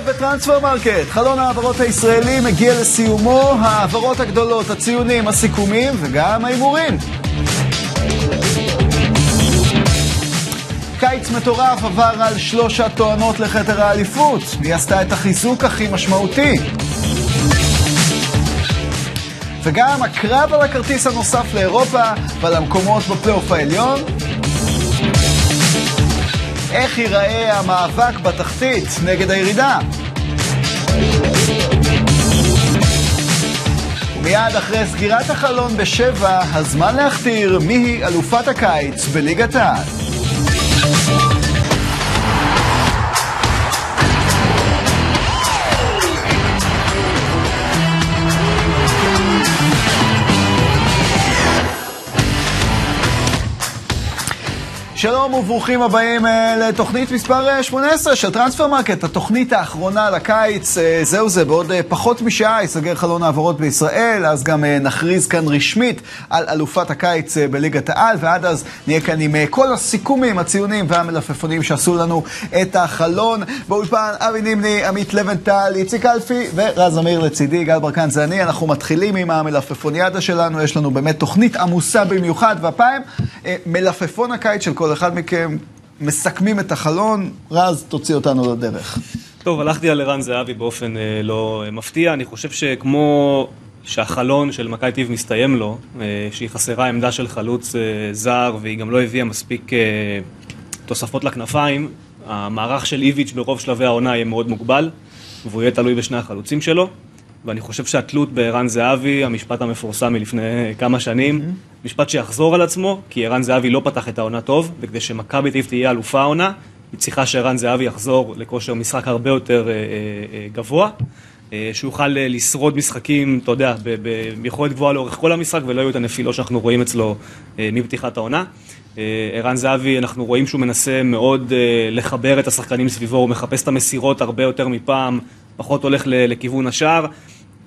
ערב בטרנספר מרקט. חלון ההעברות הישראלי מגיע לסיומו, ההעברות הגדולות, הציונים, הסיכומים וגם ההימורים. קיץ מטורף עבר על שלוש הטוענות לכתר האליפות. מי עשתה את החיזוק הכי משמעותי? וגם הקרב על הכרטיס הנוסף לאירופה ועל המקומות בפלייאוף העליון. איך ייראה המאבק בתחתית נגד הירידה? מיד אחרי סגירת החלון בשבע, הזמן להכתיר מיהי אלופת הקיץ בליגת העל. שלום וברוכים הבאים אה, לתוכנית מספר 18 אה, של טרנספר מרקט, התוכנית האחרונה לקיץ. אה, זהו זה, בעוד פחות משעה ייסגר חלון העברות בישראל, אז גם נכריז כאן רשמית על אלופת הקיץ בליגת העל, ועד אז נהיה כאן עם כל הסיכומים, הציונים והמלפפונים שעשו לנו את החלון. באולפן אבי נימני, עמית לבנטל, איציק אלפי ורז אמיר לצידי, גל ברקן זה אני. אנחנו מתחילים עם המלפפוניאדה שלנו, יש לנו באמת תוכנית עמוסה במיוחד, והפעם מלפפון הקיץ של כל כל אחד מכם מסכמים את החלון, רז, תוציא אותנו לדרך. טוב, הלכתי על ערן זהבי באופן אה, לא אה, מפתיע. אני חושב שכמו שהחלון של מכבי טיב מסתיים לו, אה, שהיא חסרה עמדה של חלוץ אה, זר והיא גם לא הביאה מספיק אה, תוספות לכנפיים, המערך של איביץ' ברוב שלבי העונה יהיה מאוד מוגבל, והוא יהיה תלוי בשני החלוצים שלו. ואני חושב שהתלות בערן זהבי, המשפט המפורסם מלפני כמה שנים, mm-hmm. משפט שיחזור על עצמו, כי ערן זהבי לא פתח את העונה טוב, וכדי שמכבי תל תהיה אלופה העונה, היא צריכה שערן זהבי יחזור לכושר משחק הרבה יותר אה, אה, אה, גבוה, אה, שיוכל אה, לשרוד משחקים, אתה יודע, ביכולת גבוהה לאורך כל המשחק, ולא יהיו את הנפילות שאנחנו רואים אצלו אה, מפתיחת העונה. אה, ערן זהבי, אנחנו רואים שהוא מנסה מאוד אה, לחבר את השחקנים סביבו, הוא מחפש את המסירות הרבה יותר מפעם, פחות הולך לכיוון השער.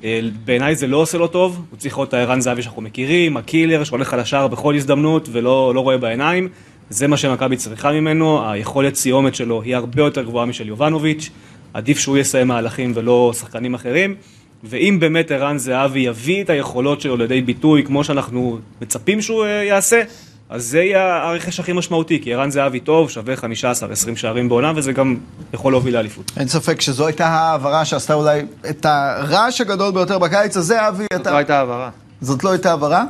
אה, בעיניי זה לא עושה לו טוב, הוא צריך להיות את הערן זהבי שאנחנו מכירים, הקילר שהולך על השער בכל הזדמנות ולא לא רואה בעיניים. זה מה שמכבי צריכה ממנו, היכולת סיומת שלו היא הרבה יותר גבוהה משל יובנוביץ', עדיף שהוא יסיים מהלכים ולא שחקנים אחרים. ואם באמת ערן זהבי יביא את היכולות שלו לידי ביטוי כמו שאנחנו מצפים שהוא אה, יעשה, אז זה יהיה הרכש הכי משמעותי, כי ערן זהבי טוב, שווה 15-20 שערים בעולם, וזה גם יכול להוביל לאליפות. אין ספק שזו הייתה העברה שעשתה אולי את הרעש הגדול ביותר בקיץ הזה, אבי. זאת אתה... לא הייתה העברה. זאת לא הייתה העברה?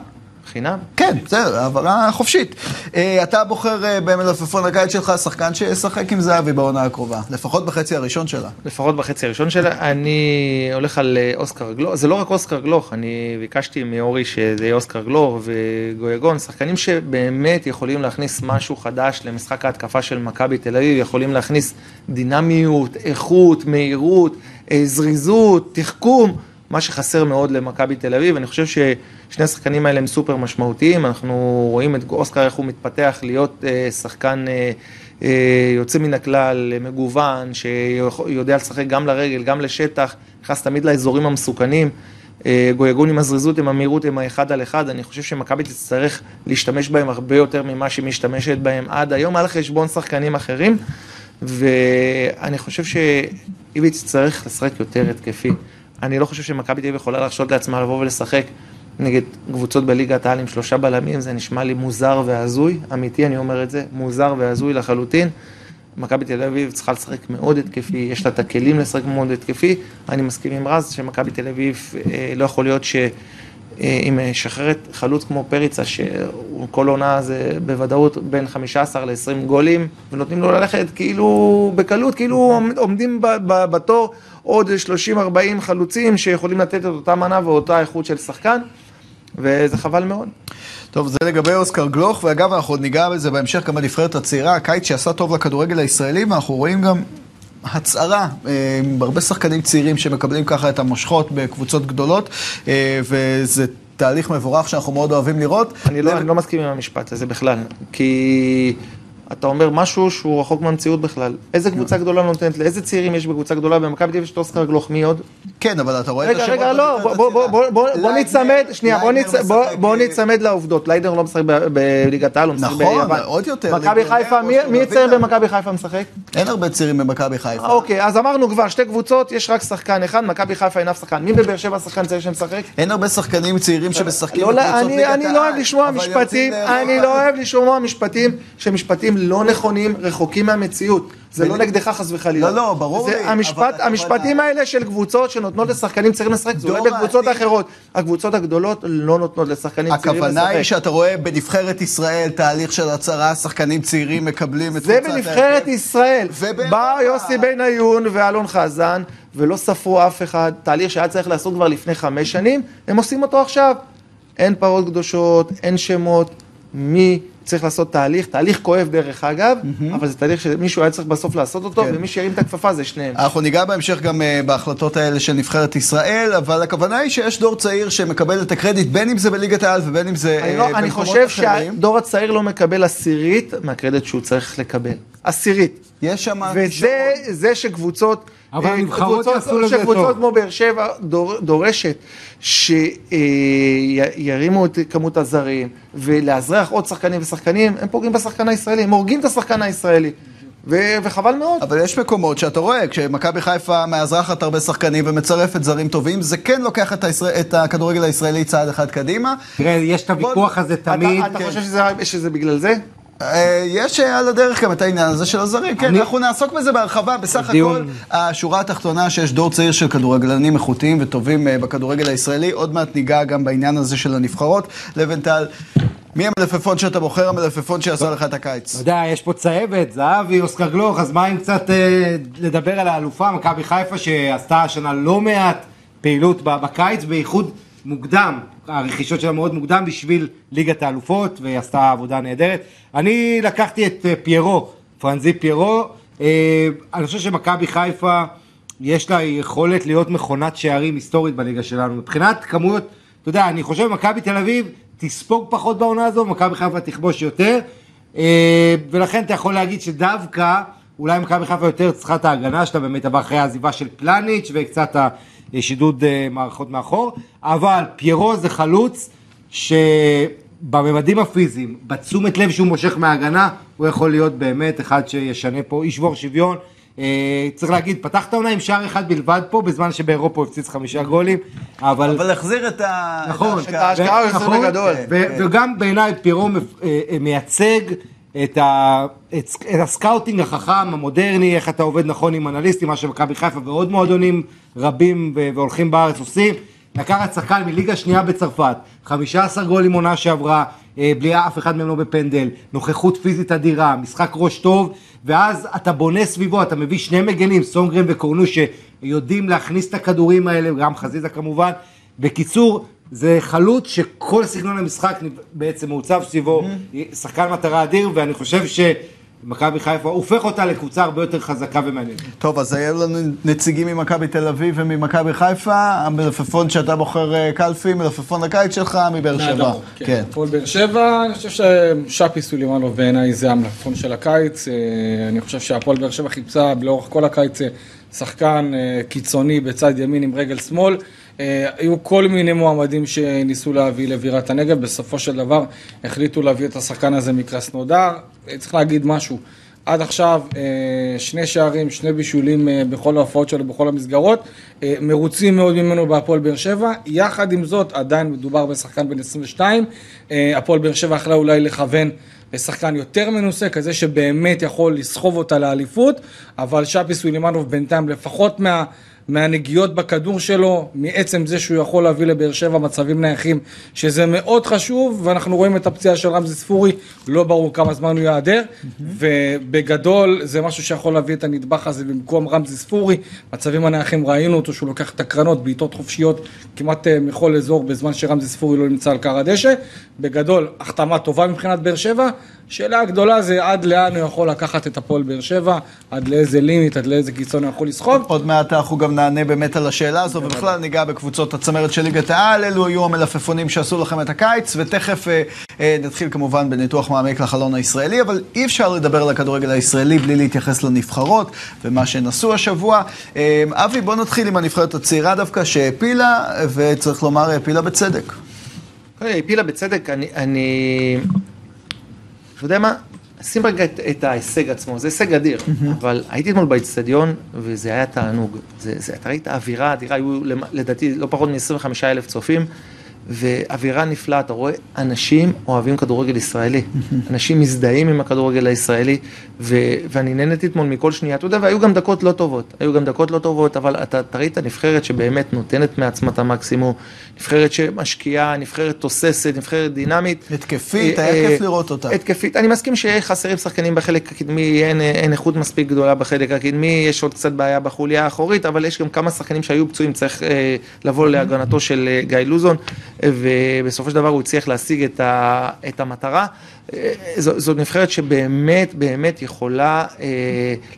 חינם? כן, בסדר, העברה חופשית. אה, אתה בוחר אה, במלפפון הקיץ שלך שחקן שישחק עם זהבי בעונה הקרובה, לפחות בחצי הראשון שלה. לפחות בחצי הראשון שלה. אני הולך על אה, אוסקר גלוך, זה לא רק אוסקר גלוך, אני ביקשתי מאורי שזה יהיה אוסקר גלוך וגויגון, שחקנים שבאמת יכולים להכניס משהו חדש למשחק ההתקפה של מכבי תל אביב, יכולים להכניס דינמיות, איכות, מהירות, זריזות, תחכום. מה שחסר מאוד למכבי תל אביב, אני חושב ששני השחקנים האלה הם סופר משמעותיים, אנחנו רואים את אוסקר איך הוא מתפתח להיות אה, שחקן אה, אה, יוצא מן הכלל, מגוון, שיודע לשחק גם לרגל, גם לשטח, נכנס תמיד לאזורים המסוכנים. גויגון עם הזריזות, עם המהירות, עם האחד על אחד, אני חושב שמכבי תצטרך להשתמש בהם הרבה יותר ממה שהיא משתמשת בהם עד היום, על חשבון שחקנים אחרים, ואני חושב שאיביץ' צריך לשחק יותר התקפי. אני לא חושב שמכבי תל אביב יכולה להרשות לעצמה לבוא ולשחק נגד קבוצות בליגת העל עם שלושה בלמים, זה נשמע לי מוזר והזוי, אמיתי אני אומר את זה, מוזר והזוי לחלוטין. מכבי תל אביב צריכה לשחק מאוד התקפי, יש לה את הכלים לשחק מאוד התקפי. אני מסכים עם רז שמכבי תל אביב אה, לא יכול להיות שהיא אה, משחררת חלוץ כמו פריצה, שכל עונה זה בוודאות בין 15 ל-20 גולים, ונותנים לו ללכת כאילו בקלות, כאילו עומדים בתור. עוד 30-40 חלוצים שיכולים לתת את אותה מנה ואותה איכות של שחקן, וזה חבל מאוד. טוב, זה לגבי אוסקר גלוך, ואגב, אנחנו עוד ניגע בזה בהמשך גם בנבחרת הצעירה, הקיץ שעשה טוב לכדורגל הישראלי, ואנחנו רואים גם הצהרה, אה, הרבה שחקנים צעירים שמקבלים ככה את המושכות בקבוצות גדולות, אה, וזה תהליך מבורך שאנחנו מאוד אוהבים לראות. אני לא, אני לא מסכים עם המשפט הזה בכלל, כי אתה אומר משהו שהוא רחוק מהמציאות בכלל. איזה קבוצה גדולה נותנת, לאיזה צעירים יש בקבוצה גדולה? במכבי תל אביב יש את אוסקר גלוך, מי עוד? כן, אבל אתה רואה את רגע, השמות רגע, לא, בנבחרת בוא- ניצמד, שנייה, בוא אה, ניצמד לעובדות. ליידר לא משחק בליגת העל, הוא משחק נכון, ביוון. עוד יותר, מכבי חיפה, מי-. צעיר במכבי חיפה משחק? אין הרבה צעירים במכבי חיפה. אוקיי, אז אמרנו כבר, שתי קבוצות, יש רק שחקן אחד, מכבי חיפה אין אף שחקן. מי בבאר שבע שחקן צעיר שמשחק? אין הרבה שחקנים צעירים שמשחקים לא, לא, בקבוצות ליגת העל, לא אני. לא אוהב לשמוע משפטים שמשפטים לא נכונים, רחוקים מהמציאות. זה לא נגדך חס וחלילה. לא, לא, ברור זה לי, המשפט, אבל המשפטים האלה של קבוצות שנותנות לשחקנים צעירים לשחק, זה אולי בקבוצות העתיד- אחרות. הקבוצות הגדולות לא נותנות לשחקנים צעירים לשחק. הכוונה היא שאתה רואה בנבחרת ישראל תהליך של הצהרה, שחקנים צעירים מקבלים את זה קבוצת בנבחרת ההרכב. ישראל. ובאירופה. בא יוסי בניון ואלון חזן, ולא ספרו אף אחד, תהליך שהיה צריך לעשות כבר לפני חמש שנים, הם עושים אותו עכשיו. אין פרות קדושות, אין שמות, מי צריך לעשות תהליך, תהליך כואב דרך אגב, אבל זה תהליך שמישהו היה צריך בסוף לעשות אותו, כן. ומי שירים את הכפפה זה שניהם. אנחנו ניגע בהמשך גם אה, בהחלטות האלה של נבחרת ישראל, אבל הכוונה היא שיש דור צעיר שמקבל את הקרדיט, בין אם זה בליגת העל ובין אם זה אני, אה, לא, אני במקומות חושב אחרים. שהדור הצעיר לא מקבל עשירית מהקרדיט שהוא צריך לקבל. עשירית. יש שם... וזה שקבוצות, אבל אה, הנבחרות יעשו לזה שקבוצות טוב. כמו באר שבע דור, דורשת שירימו את כמות הזרים ולאזרח עוד שחקנים ושחקנים, הם פוגעים בשחקן הישראלי, הם הורגים את השחקן הישראלי. ו- וחבל מאוד. אבל יש מקומות שאתה רואה, כשמכבי חיפה מאזרחת הרבה שחקנים ומצרפת זרים טובים, זה כן לוקח את, הישראל, את הכדורגל הישראלי צעד אחד קדימה. תראה, יש את הוויכוח הזה תמיד. אתה, אתה כן. חושב שזה, שזה בגלל זה? אה, יש אה, על הדרך גם את העניין הזה של הזרים, כן, אנחנו נעסוק בזה בהרחבה. בסך. הכל, השורה התחתונה שיש דור צעיר של כדורגלנים איכותיים וטובים אה, בכדורגל הישראלי, עוד מעט ניגע גם בעניין הזה של הנבחרות. לבנטל, מי המלפפון שאתה בוחר, המלפפון שעשה לך את הקיץ? אתה יודע, יש פה צהבת, זהבי, אוסקר גלוך, אז מה אם קצת לדבר על האלופה, מכבי חיפה, שעשתה השנה לא מעט פעילות בקיץ, בייחוד מוקדם, הרכישות שלה מאוד מוקדם בשביל ליגת האלופות, והיא עשתה עבודה נהדרת. אני לקחתי את אה, פיירו, פרנזי פיירו, אה, אני חושב שמכבי חיפה, יש לה יכולת להיות מכונת שערים היסטורית בליגה שלנו. מבחינת כמויות, אתה יודע, אני חושב שמכבי תל אביב תספוג פחות בעונה הזו, מכבי חיפה תכבוש יותר. אה, ולכן אתה יכול להגיד שדווקא, אולי מכבי חיפה יותר צריכה את ההגנה שלה, באמת עבר אחרי העזיבה של פלניץ' וקצת השידוד אה, מערכות מאחור, אבל פיירו זה חלוץ שבממדים הפיזיים, בתשומת לב שהוא מושך מההגנה, הוא יכול להיות באמת אחד שישנה פה, ישבור שוויון. אה, צריך להגיד, פתח את העונה עם שער אחד בלבד פה, בזמן שבאירופה הוא הפציץ חמישה גולים, אבל... אבל החזיר את. נכון, את את ההשקעה הוא החזיר נכון, בגדול. ו- וגם בעיניי פירו אה, מייצג את, ה, את, את ה scouting החכם, המודרני, איך אתה עובד נכון עם אנליסטים, מה שמכבי חיפה ועוד מועדונים רבים והולכים בארץ עושים. לקחת שחקן מליגה שנייה בצרפת, 15 גולים עונה שעברה, אה, בלי אף אחד מהם לא בפנדל, נוכחות פיזית אדירה, משחק ראש טוב, ואז אתה בונה סביבו, אתה מביא שני מגנים, סונגרן וקורנו, שיודעים להכניס את הכדורים האלה, גם חזיזה כמובן. בקיצור, זה חלוץ שכל סגנון המשחק בעצם מעוצב סביבו, שחקן מטרה אדיר, ואני חושב שמכבי חיפה הופך אותה לקבוצה הרבה יותר חזקה ומעניינת. טוב, אז היו לנו נציגים ממכבי תל אביב וממכבי חיפה, המלפפון שאתה בוחר אה, קלפי, מלפפון הקיץ שלך מבאר שבע. כן. כן. הפועל באר שבע, אני חושב ששאפי סולימנוב בעיניי זה המלפפון של הקיץ. אה, אני חושב שהפועל באר שבע חיפשה לאורך כל הקיץ אה, שחקן אה, קיצוני בצד ימין עם רגל שמאל. אה, היו כל מיני מועמדים שניסו להביא לבירת הנגב, בסופו של דבר החליטו להביא את השחקן הזה מקרסנודר. אה, צריך להגיד משהו. עד עכשיו שני שערים, שני בישולים בכל ההופעות שלו, בכל המסגרות. מרוצים מאוד ממנו בהפועל באר שבע. יחד עם זאת, עדיין מדובר בשחקן בן 22. אה, הפועל באר שבע יכלה אולי לכוון לשחקן יותר מנוסה, כזה שבאמת יכול לסחוב אותה לאליפות, אבל שפי סולימנוב בינתיים לפחות מה... מהנגיעות בכדור שלו, מעצם זה שהוא יכול להביא לבאר שבע מצבים נייחים, שזה מאוד חשוב, ואנחנו רואים את הפציעה של רמזי ספורי, לא ברור כמה זמן הוא ייעדר, ובגדול זה משהו שיכול להביא את הנדבך הזה במקום רמזי ספורי. מצבים הנייחים ראינו אותו שהוא לוקח את הקרנות בעיטות חופשיות כמעט אה, מכל אזור בזמן שרמזי ספורי לא נמצא על קר הדשא. בגדול, החתמה טובה מבחינת באר שבע, השאלה הגדולה זה עד לאן הוא יכול לקחת את הפועל באר שבע, עד לאיזה לימיט, עד לאיזה קיצון הוא יכול לסחוב. עוד מעט אנחנו גם נענה באמת על השאלה הזו, ובכלל ניגע בקבוצות הצמרת של ליגת העל, אלו היו המלפפונים שעשו לכם את הקיץ, ותכף אה, אה, נתחיל כמובן בניתוח מעמיק לחלון הישראלי, אבל אי אפשר לדבר על הכדורגל הישראלי בלי להתייחס לנבחרות ומה שהן עשו השבוע. אה, אבי, בוא נתחיל עם הנבחרת הצעירה דווקא, שהעפילה, וצריך לומר, העפילה בצדק. העפילה בצדק, אני, אני, אתה יודע מה, שים רגע את, את ההישג עצמו, זה הישג אדיר, אבל הייתי אתמול באצטדיון וזה היה תענוג, זה, זה, אתה ראית אווירה אדירה, היו לדעתי לא פחות מ-25 אלף צופים, ואווירה נפלאה, אתה רואה אנשים אוהבים כדורגל ישראלי, אנשים מזדהים עם הכדורגל הישראלי, ו- ואני נהניתי אתמול מכל שנייה, אתה יודע, והיו גם דקות לא טובות, היו גם דקות לא טובות, אבל אתה, אתה ראית נבחרת שבאמת נותנת מעצמה את המקסימום, נבחרת שמשקיעה, נבחרת תוססת, נבחרת דינמית. התקפית, היה אה, כיף לראות אותה. התקפית, אני מסכים שחסרים שחקנים בחלק הקדמי, אין, אין איכות מספיק גדולה בחלק הקדמי, יש עוד קצת בעיה בחוליה האחורית, אבל יש גם כמה שחקנים שהיו פצועים, צריך אה, לבוא להגנתו של אה, גיא לוזון. ובסופו של דבר הוא הצליח להשיג את, ה, את המטרה. זו, זו נבחרת שבאמת באמת יכולה אה,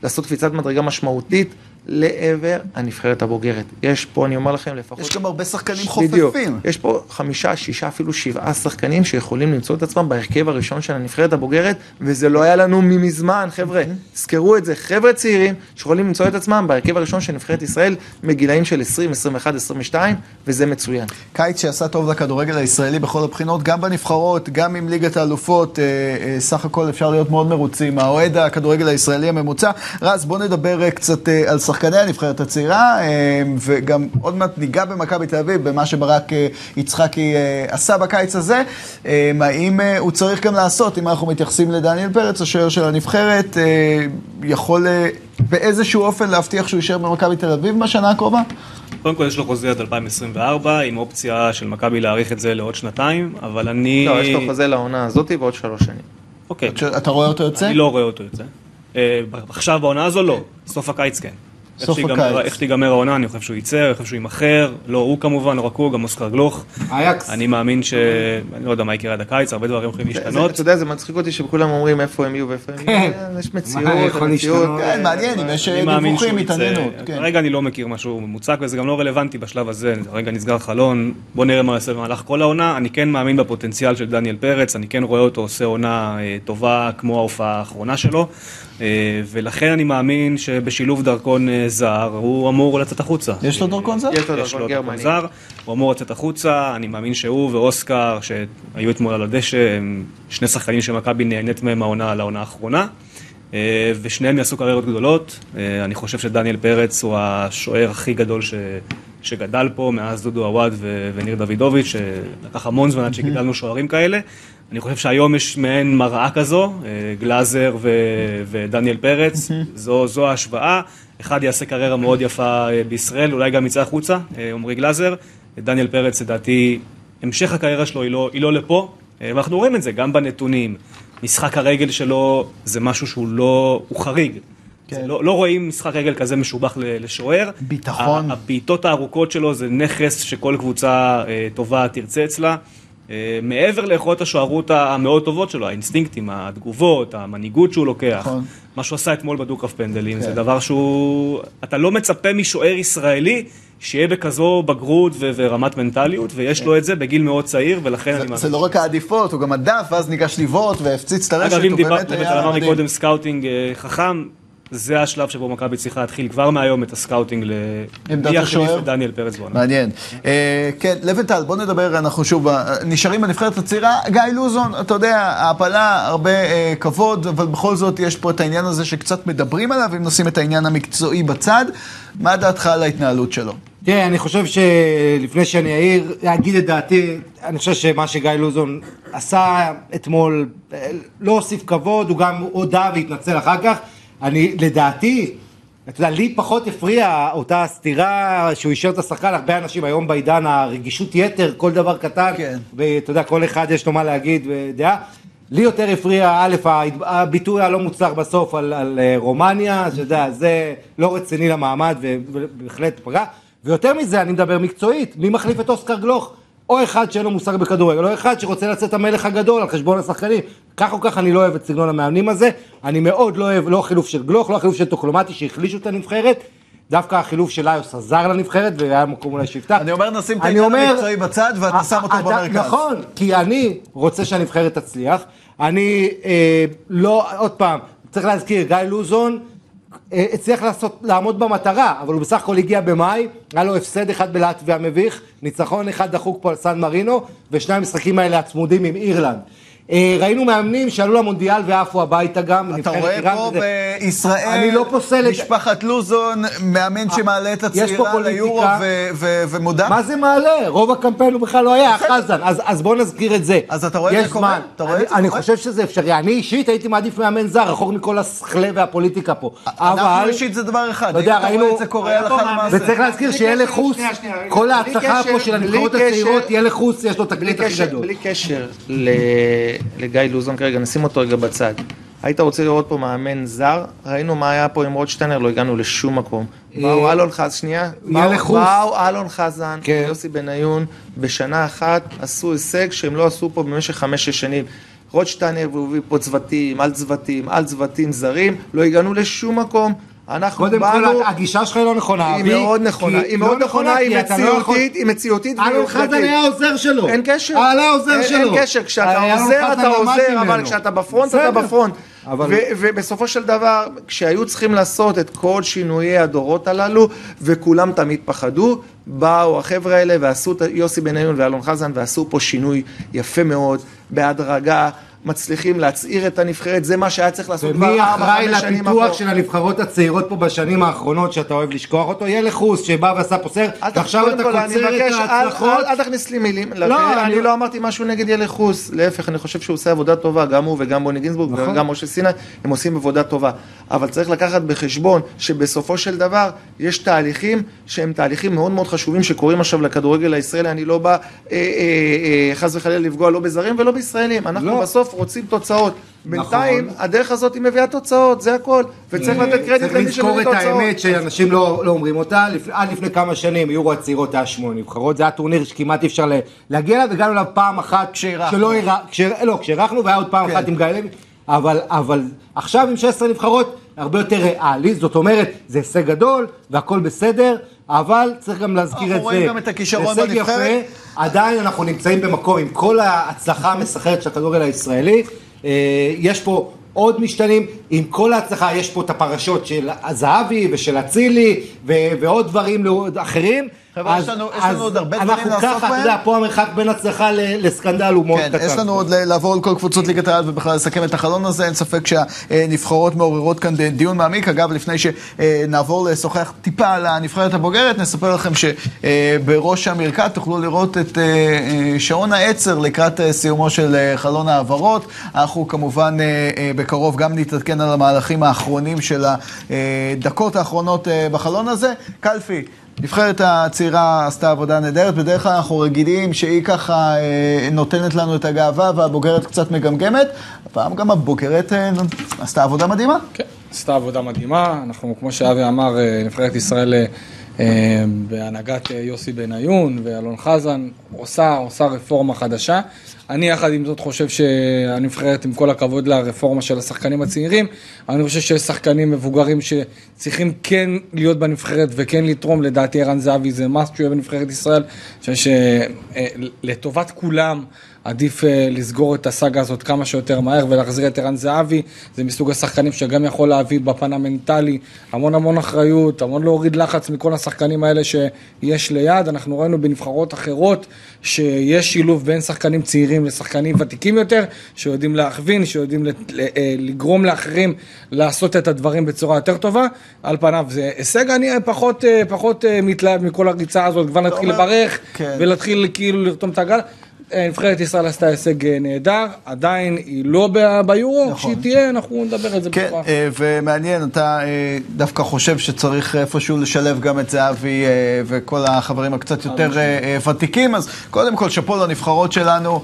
לעשות קפיצת מדרגה משמעותית. לעבר הנבחרת הבוגרת. יש פה, אני אומר לכם, לפחות... יש גם הרבה שחקנים בדיוק. חופפים. יש פה חמישה, שישה, אפילו שבעה שחקנים שיכולים למצוא את עצמם בהרכב הראשון של הנבחרת הבוגרת, וזה לא היה לנו ממזמן, חבר'ה. תזכרו את זה, חבר'ה צעירים שיכולים למצוא את עצמם בהרכב הראשון של נבחרת ישראל מגילאים של 20, 21, 22, וזה מצוין. קיץ שעשה טוב לכדורגל הישראלי בכל הבחינות, גם בנבחרות, גם עם ליגת האלופות, אה, אה, סך הכל אפשר להיות מאוד מרוצים. האוהד הכדורגל הישראלי הממוצע. רז, בוא נדבר אה, קצת אה, על שחקני הנבחרת הצעירה, אה, וגם עוד מעט ניגע במכבי תל אביב, במה שברק אה, יצחקי אה, עשה בקיץ הזה. אה, האם אה, הוא צריך גם לעשות, אם אנחנו מתייחסים לדניאל פרץ, השוער של הנבחרת, יכול באיזשהו אופן להבטיח שהוא יישאר במכבי תל אביב בשנה הקרובה? קודם כל יש לו חוזה עד 2024, עם אופציה של מכבי להאריך את זה לעוד שנתיים, אבל אני... לא, יש לו חוזה לעונה הזאת ועוד שלוש שנים. אוקיי, אתה רואה אותו יוצא? אני לא רואה אותו יוצא. עכשיו בעונה הזו לא, סוף הקיץ כן. סוף שיגמר- הקיץ. איך תיגמר העונה, אני חושב שהוא יצא, אני חושב שהוא יימכר, לא הוא כמובן, לא רק הוא, גם אוסקר גלוך. אייקס. אני מאמין ש... אני לא יודע מה יקרה עד הקיץ, הרבה דברים יכולים להשתנות. אתה יודע, זה מצחיק אותי שכולם אומרים איפה הם יהיו ואיפה הם כן. יהיו. יש מציאות, המציאות. להשתנות? כן, מעניין, אם יש אני מאמין דיווחים. התעניינות. כן. כרגע אני לא מכיר משהו מוצק וזה גם לא רלוונטי בשלב הזה, כרגע נסגר חלון, בוא נראה מה יעשה במהלך כל העונה, אני כן מאמין בפוטנציאל של דניאל פרץ, אני כן רואה אותו עושה עונה אה, טובה כמו ההופעה האחרונה שלו, אה, ולכן אני מאמין שבשילוב דרכון אה, זר הוא אמור לצאת החוצה. יש לו דרכון זר? יש לו יש לו דרכון דרכון גרמני. זר, הוא אמור לצאת החוצה, אני מאמין שהוא ואוסקר, שהיו אתמול על הדשא, הם שני שחקנים שמכבי נהנית מהם העונה על העונה האחרונה, אה, ושניהם יעשו קריירות גדולות. אה, אני חושב שדניאל פרץ הוא השוער הכי גדול ש... שגדל פה מאז דודו עוואד ו... וניר דוידוביץ', שלקח המון זמן עד שגידלנו שוערים כאלה. אני חושב שהיום יש מעין מראה כזו, אה, גלאזר ו... ודניאל פרץ, זו, זו ההשוואה. אחד יעשה קריירה מאוד יפה אה, בישראל, אולי גם יצא החוצה, אה, עמרי גלאזר. דניאל פרץ, לדעתי, המשך הקריירה שלו היא לא, היא לא לפה, אה, ואנחנו רואים את זה גם בנתונים. משחק הרגל שלו זה משהו שהוא לא, הוא חריג. כן. לא, לא רואים משחק רגל כזה משובח לשוער. ביטחון. הבעיטות הארוכות שלו זה נכס שכל קבוצה אה, טובה תרצה אצלה. אה, מעבר ליכולות השוערות המאוד טובות שלו, האינסטינקטים, התגובות, המנהיגות שהוא לוקח. נכון. מה שהוא עשה אתמול בדו-קרב פנדלים, כן. זה דבר שהוא... אתה לא מצפה משוער ישראלי שיהיה בכזו בגרות ו- ורמת מנטליות, ויש לו את זה בגיל מאוד צעיר, ולכן אני זה- מאמין. זה לא רק העדיפות, הוא גם הדף, ואז ניגש לבעוט והפציץ את הרשת, אגב, אם הוא דיברת, באמת היה אמר מדהים. מקודם סקאוטינג אה, חכם, זה השלב שבו מכבי צריכה להתחיל כבר מהיום את ה scouting ל... עמדת השוער? דניאל פרץ בעונה. מעניין. אה, כן, לבנטל, בוא נדבר, אנחנו שוב נשארים בנבחרת הצעירה. גיא לוזון, אתה יודע, העפלה, הרבה אה, כבוד, אבל בכל זאת יש פה את העניין הזה שקצת מדברים עליו, אם נשים את העניין המקצועי בצד. מה דעתך על ההתנהלות שלו? תראה, אני חושב שלפני שאני אעיר, אגיד את דעתי, אני חושב שמה שגיא לוזון עשה אתמול אה, לא הוסיף כבוד, הוא גם הודה והתנצל אחר כך. אני, לדעתי, אתה יודע, לי פחות הפריע אותה סתירה שהוא אישר את השחקן, הרבה אנשים היום בעידן הרגישות יתר, כל דבר קטן, כן. ואתה יודע, כל אחד יש לו מה להגיד ודעה. לי יותר הפריע, א', הביטוי הלא מוצלח בסוף על, על אה, רומניה, אתה יודע, זה לא רציני למעמד ובהחלט פגע. ויותר מזה, אני מדבר מקצועית, מי מחליף את אוסקר גלוך? או אחד שאין לו מושג בכדורגל, או אחד שרוצה לצאת המלך הגדול על חשבון השחקנים. כך או כך אני לא אוהב את סגנון המאמנים הזה, אני מאוד לא אוהב, לא החילוף של גלוך, לא החילוף של טוקלומטי שהחלישו את הנבחרת, דווקא החילוף של איוס עזר לנבחרת, והיה מקום אולי שיפתח. אני אומר נשים את העניין המקצועי בצד ואתה שם אותו אתה- במרכז. נכון, כי אני רוצה שהנבחרת תצליח, אני אה, לא, עוד פעם, צריך להזכיר, גיא לוזון אה, הצליח לעשות, לעמוד במטרה, אבל הוא בסך הכל הגיע במאי, היה לו הפסד אחד בלטביה מביך, ניצחון אחד דחוק פה על סן מרינו, ושני המשחקים האלה הצמודים עם אירלנד. אה, ראינו מאמנים שעלו למונדיאל ועפו הביתה גם, אתה רואה פה וזה. בישראל, אני לא פוסל משפחת לוזון, מאמן שמעלה את יש פה הצעירה. ליורו ו- ו- ומודע? מה זה מעלה? רוב הקמפיין הוא בכלל לא היה, חזן, אז, אז בוא נזכיר את זה. אז אתה רואה את יש זה קורה? אתה רואה אני, את זה אני קורה? חושב שזה אפשרי. אני אישית הייתי מעדיף מאמן זר, רחוק מכל הסכלה והפוליטיקה פה. אנחנו אבל, אישית זה דבר אחד, אתה יודע, אם אתה רואה ראינו- את זה קורה הלכה למעשה. וצריך להזכיר שיהיה לחוס. כל ההצלחה פה של הנבחרות הצעירות, יהיה לחוס, יש לו תקליט הכי גדול. בלי קשר ל- לגיא לוזון כרגע, נשים אותו רגע בצד. היית רוצה לראות פה מאמן זר? ראינו מה היה פה עם רוטשטיינר, לא הגענו לשום מקום. באו אלון חזן, שנייה. באו אלון חזן, כן. יוסי בניון, בשנה אחת עשו הישג שהם לא עשו פה במשך חמש-שש שנים. רוטשטיינר והוא הביא פה צוותים, על צוותים, על צוותים זרים, לא הגענו לשום מקום. אנחנו קודם באנו... כל, הגישה שלך היא לא נכונה. היא מאוד נכונה, היא מאוד לא נכונה, היא לא מציאותית, היא מציאותית אלון חזן. היה העוזר שלו. אין קשר. היה העוזר שלו. אין קשר, כשאתה עוזר אתה עוזר, אבל. כשאתה בפרונט אתה. בפרונט. אבל- ו- ובסופו של דבר, כשהיו צריכים לעשות את כל שינויי הדורות הללו, וכולם תמיד פחדו, באו החבר'ה האלה ועשו, את- יוסי בניון ואלון חזן, ועשו פה שינוי יפה מאוד, בהדרגה. מצליחים להצעיר את הנבחרת, זה מה שהיה צריך לעשות כבר ומי ארבע, אחראי חמש שנים לפיתוח אחורה. של הנבחרות הצעירות פה בשנים האחרונות, שאתה אוהב לשכוח אותו? יהיה לחוס, שבא ועשה פה סרט, ועכשיו אתה קוצר את ההצלחות. אל תכניס לי מילים. לא. אני- אני לא אמרתי משהו נגד ילחוס, להפך, אני חושב שהוא עושה עבודה טובה, גם הוא וגם בוני גינזבורג נכון. וגם משה סיני, הם עושים עבודה טובה. אבל צריך לקחת בחשבון שבסופו של דבר יש תהליכים שהם תהליכים מאוד מאוד חשובים שקורים עכשיו לכדורגל הישראלי, אני לא בא אה, אה, אה, חס וחלילה לפגוע לא בזרים ולא בישראלים, אנחנו לא. בסוף רוצים תוצאות. בינתיים נכון. הדרך הזאת היא מביאה תוצאות, זה הכל, וצריך לתת קרדיט צריך למי לזכור שמביא את תוצאות. האמת שאנשים לא לא אומרים אותה, לפ- עד לפני כמה שנים יורו הצעירות היה שמונה נבחרות, זה היה טורניר שכמעט אי אפשר להגיע אליו, הגענו אליו פעם אחת, כשאירחנו. שלא אירח- כש- לא, כשאירחנו והיה עוד פעם כן. אחת עם גיא לוי, אבל אבל עכשיו עם 16 נבחרות, הרבה יותר ריאלי, זאת אומרת, זה הישג גדול והכל בסדר, אבל צריך גם להזכיר אנחנו את זה. רואים גם את הכישרון בנבחרת. יפה, עדיין אנחנו נמצאים במקום עם כל ההצלחה המסחררת של הכדורגל הישראלי, אה, יש פה עוד משתנים, עם כל ההצלחה יש פה את הפרשות של זהבי ושל אצילי ועוד דברים אחרים. חבר'ה, אז- יש לנו- יש אז לנו עוד הרבה דברים אנחנו לעסוק ככה, אתה בהם. יודע, פה המרחק בין הצלחה לסקנדל הוא מאוד כן, קטן. יש לנו עוד לעבור על כל קבוצות ליגת העל ובכלל לסכם את החלון הזה, אין ספק שהנבחרות מעוררות כאן דיון מעמיק. אגב, לפני שנעבור לשוחח טיפה על הנבחרת הבוגרת, נספר לכם שבראש המרקד תוכלו לראות את אה, אה, שעון העצר לקראת אה, סיומו של חלון העברות. אנחנו כמובן בקרוב גם נתעדכן על המהלכים האחרונים של הדקות האחרונות בחלון הזה. קלפי. נבחרת הצעירה עשתה עבודה נהדרת, בדרך כלל אנחנו רגילים שהיא ככה אה, נותנת לנו את הגאווה והבוגרת קצת מגמגמת, הפעם גם הבוגרת אה, עשתה עבודה מדהימה. כן, עשתה עבודה מדהימה, אנחנו, כמו שאבי אמר, אה, נבחרת ישראל אה, בהנהגת אה, יוסי בניון ואלון חזן, עושה, עושה רפורמה חדשה. אני יחד עם זאת חושב שהנבחרת, עם כל הכבוד לרפורמה של השחקנים הצעירים, אני חושב שיש שחקנים מבוגרים שצריכים כן להיות בנבחרת וכן לתרום, לדעתי ערן זהבי זה must שהוא יהיה בנבחרת ישראל. אני חושב שלטובת כולם, עדיף אה, לסגור את הסאגה הזאת כמה שיותר מהר ולהחזיר את ערן זהבי. זה מסוג השחקנים שגם יכול להביא בפן המנטלי המון המון אחריות, המון להוריד לחץ מכל השחקנים האלה שיש ליד. אנחנו ראינו בנבחרות אחרות שיש שילוב בין שחקנים צעירים לשחקנים ותיקים יותר, שיודעים להכווין, שיודעים אה, לגרום לאחרים לעשות את הדברים בצורה יותר טובה. על פניו זה הישג, אני פחות, אה, פחות אה, מתלהב מכל הריצה הזאת, כבר נתחיל לברך כן. ולהתחיל כאילו לרתום את הגל. אה, נבחרת ישראל עשתה הישג אה, נהדר, עדיין היא לא ביורו, נכון. כשהיא תהיה אנחנו נדבר על זה כן, בכוח. אה, ומעניין, אתה דווקא חושב שצריך איפשהו לשלב גם את זהבי וכל החברים הקצת יותר ותיקים, אז קודם כל שאפו לנבחרות שלנו,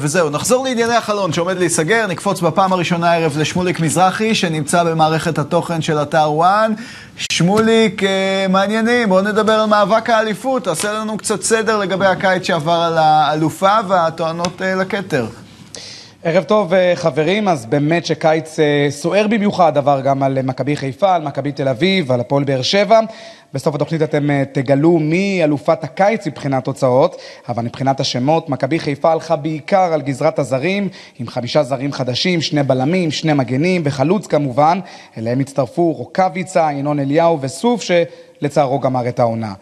וזהו. נחזור לענייני החלון שעומד להיסגר, נקפוץ בפעם הראשונה הערב לשמוליק מזרחי, שנמצא במערכת התוכן של אתר וואן. שמוליק, מעניינים, בואו נדבר על מאבק האליפות, תעשה לנו קצת סדר לגבי הקיץ שעבר על האלופה והטוענות אה, לכתר. ערב טוב אה, חברים, אז באמת שקיץ אה, סוער במיוחד, עבר גם על מכבי חיפה, על מכבי תל אביב, על הפועל באר שבע. בסוף התוכנית אתם תגלו מי אלופת הקיץ מבחינת תוצאות, אבל מבחינת השמות, מכבי חיפה הלכה בעיקר על גזרת הזרים, עם חמישה זרים חדשים, שני בלמים, שני מגנים וחלוץ כמובן. אליהם הצטרפו רוקאביצה, ינון אליהו וסוף, שלצערו גמר את העונה.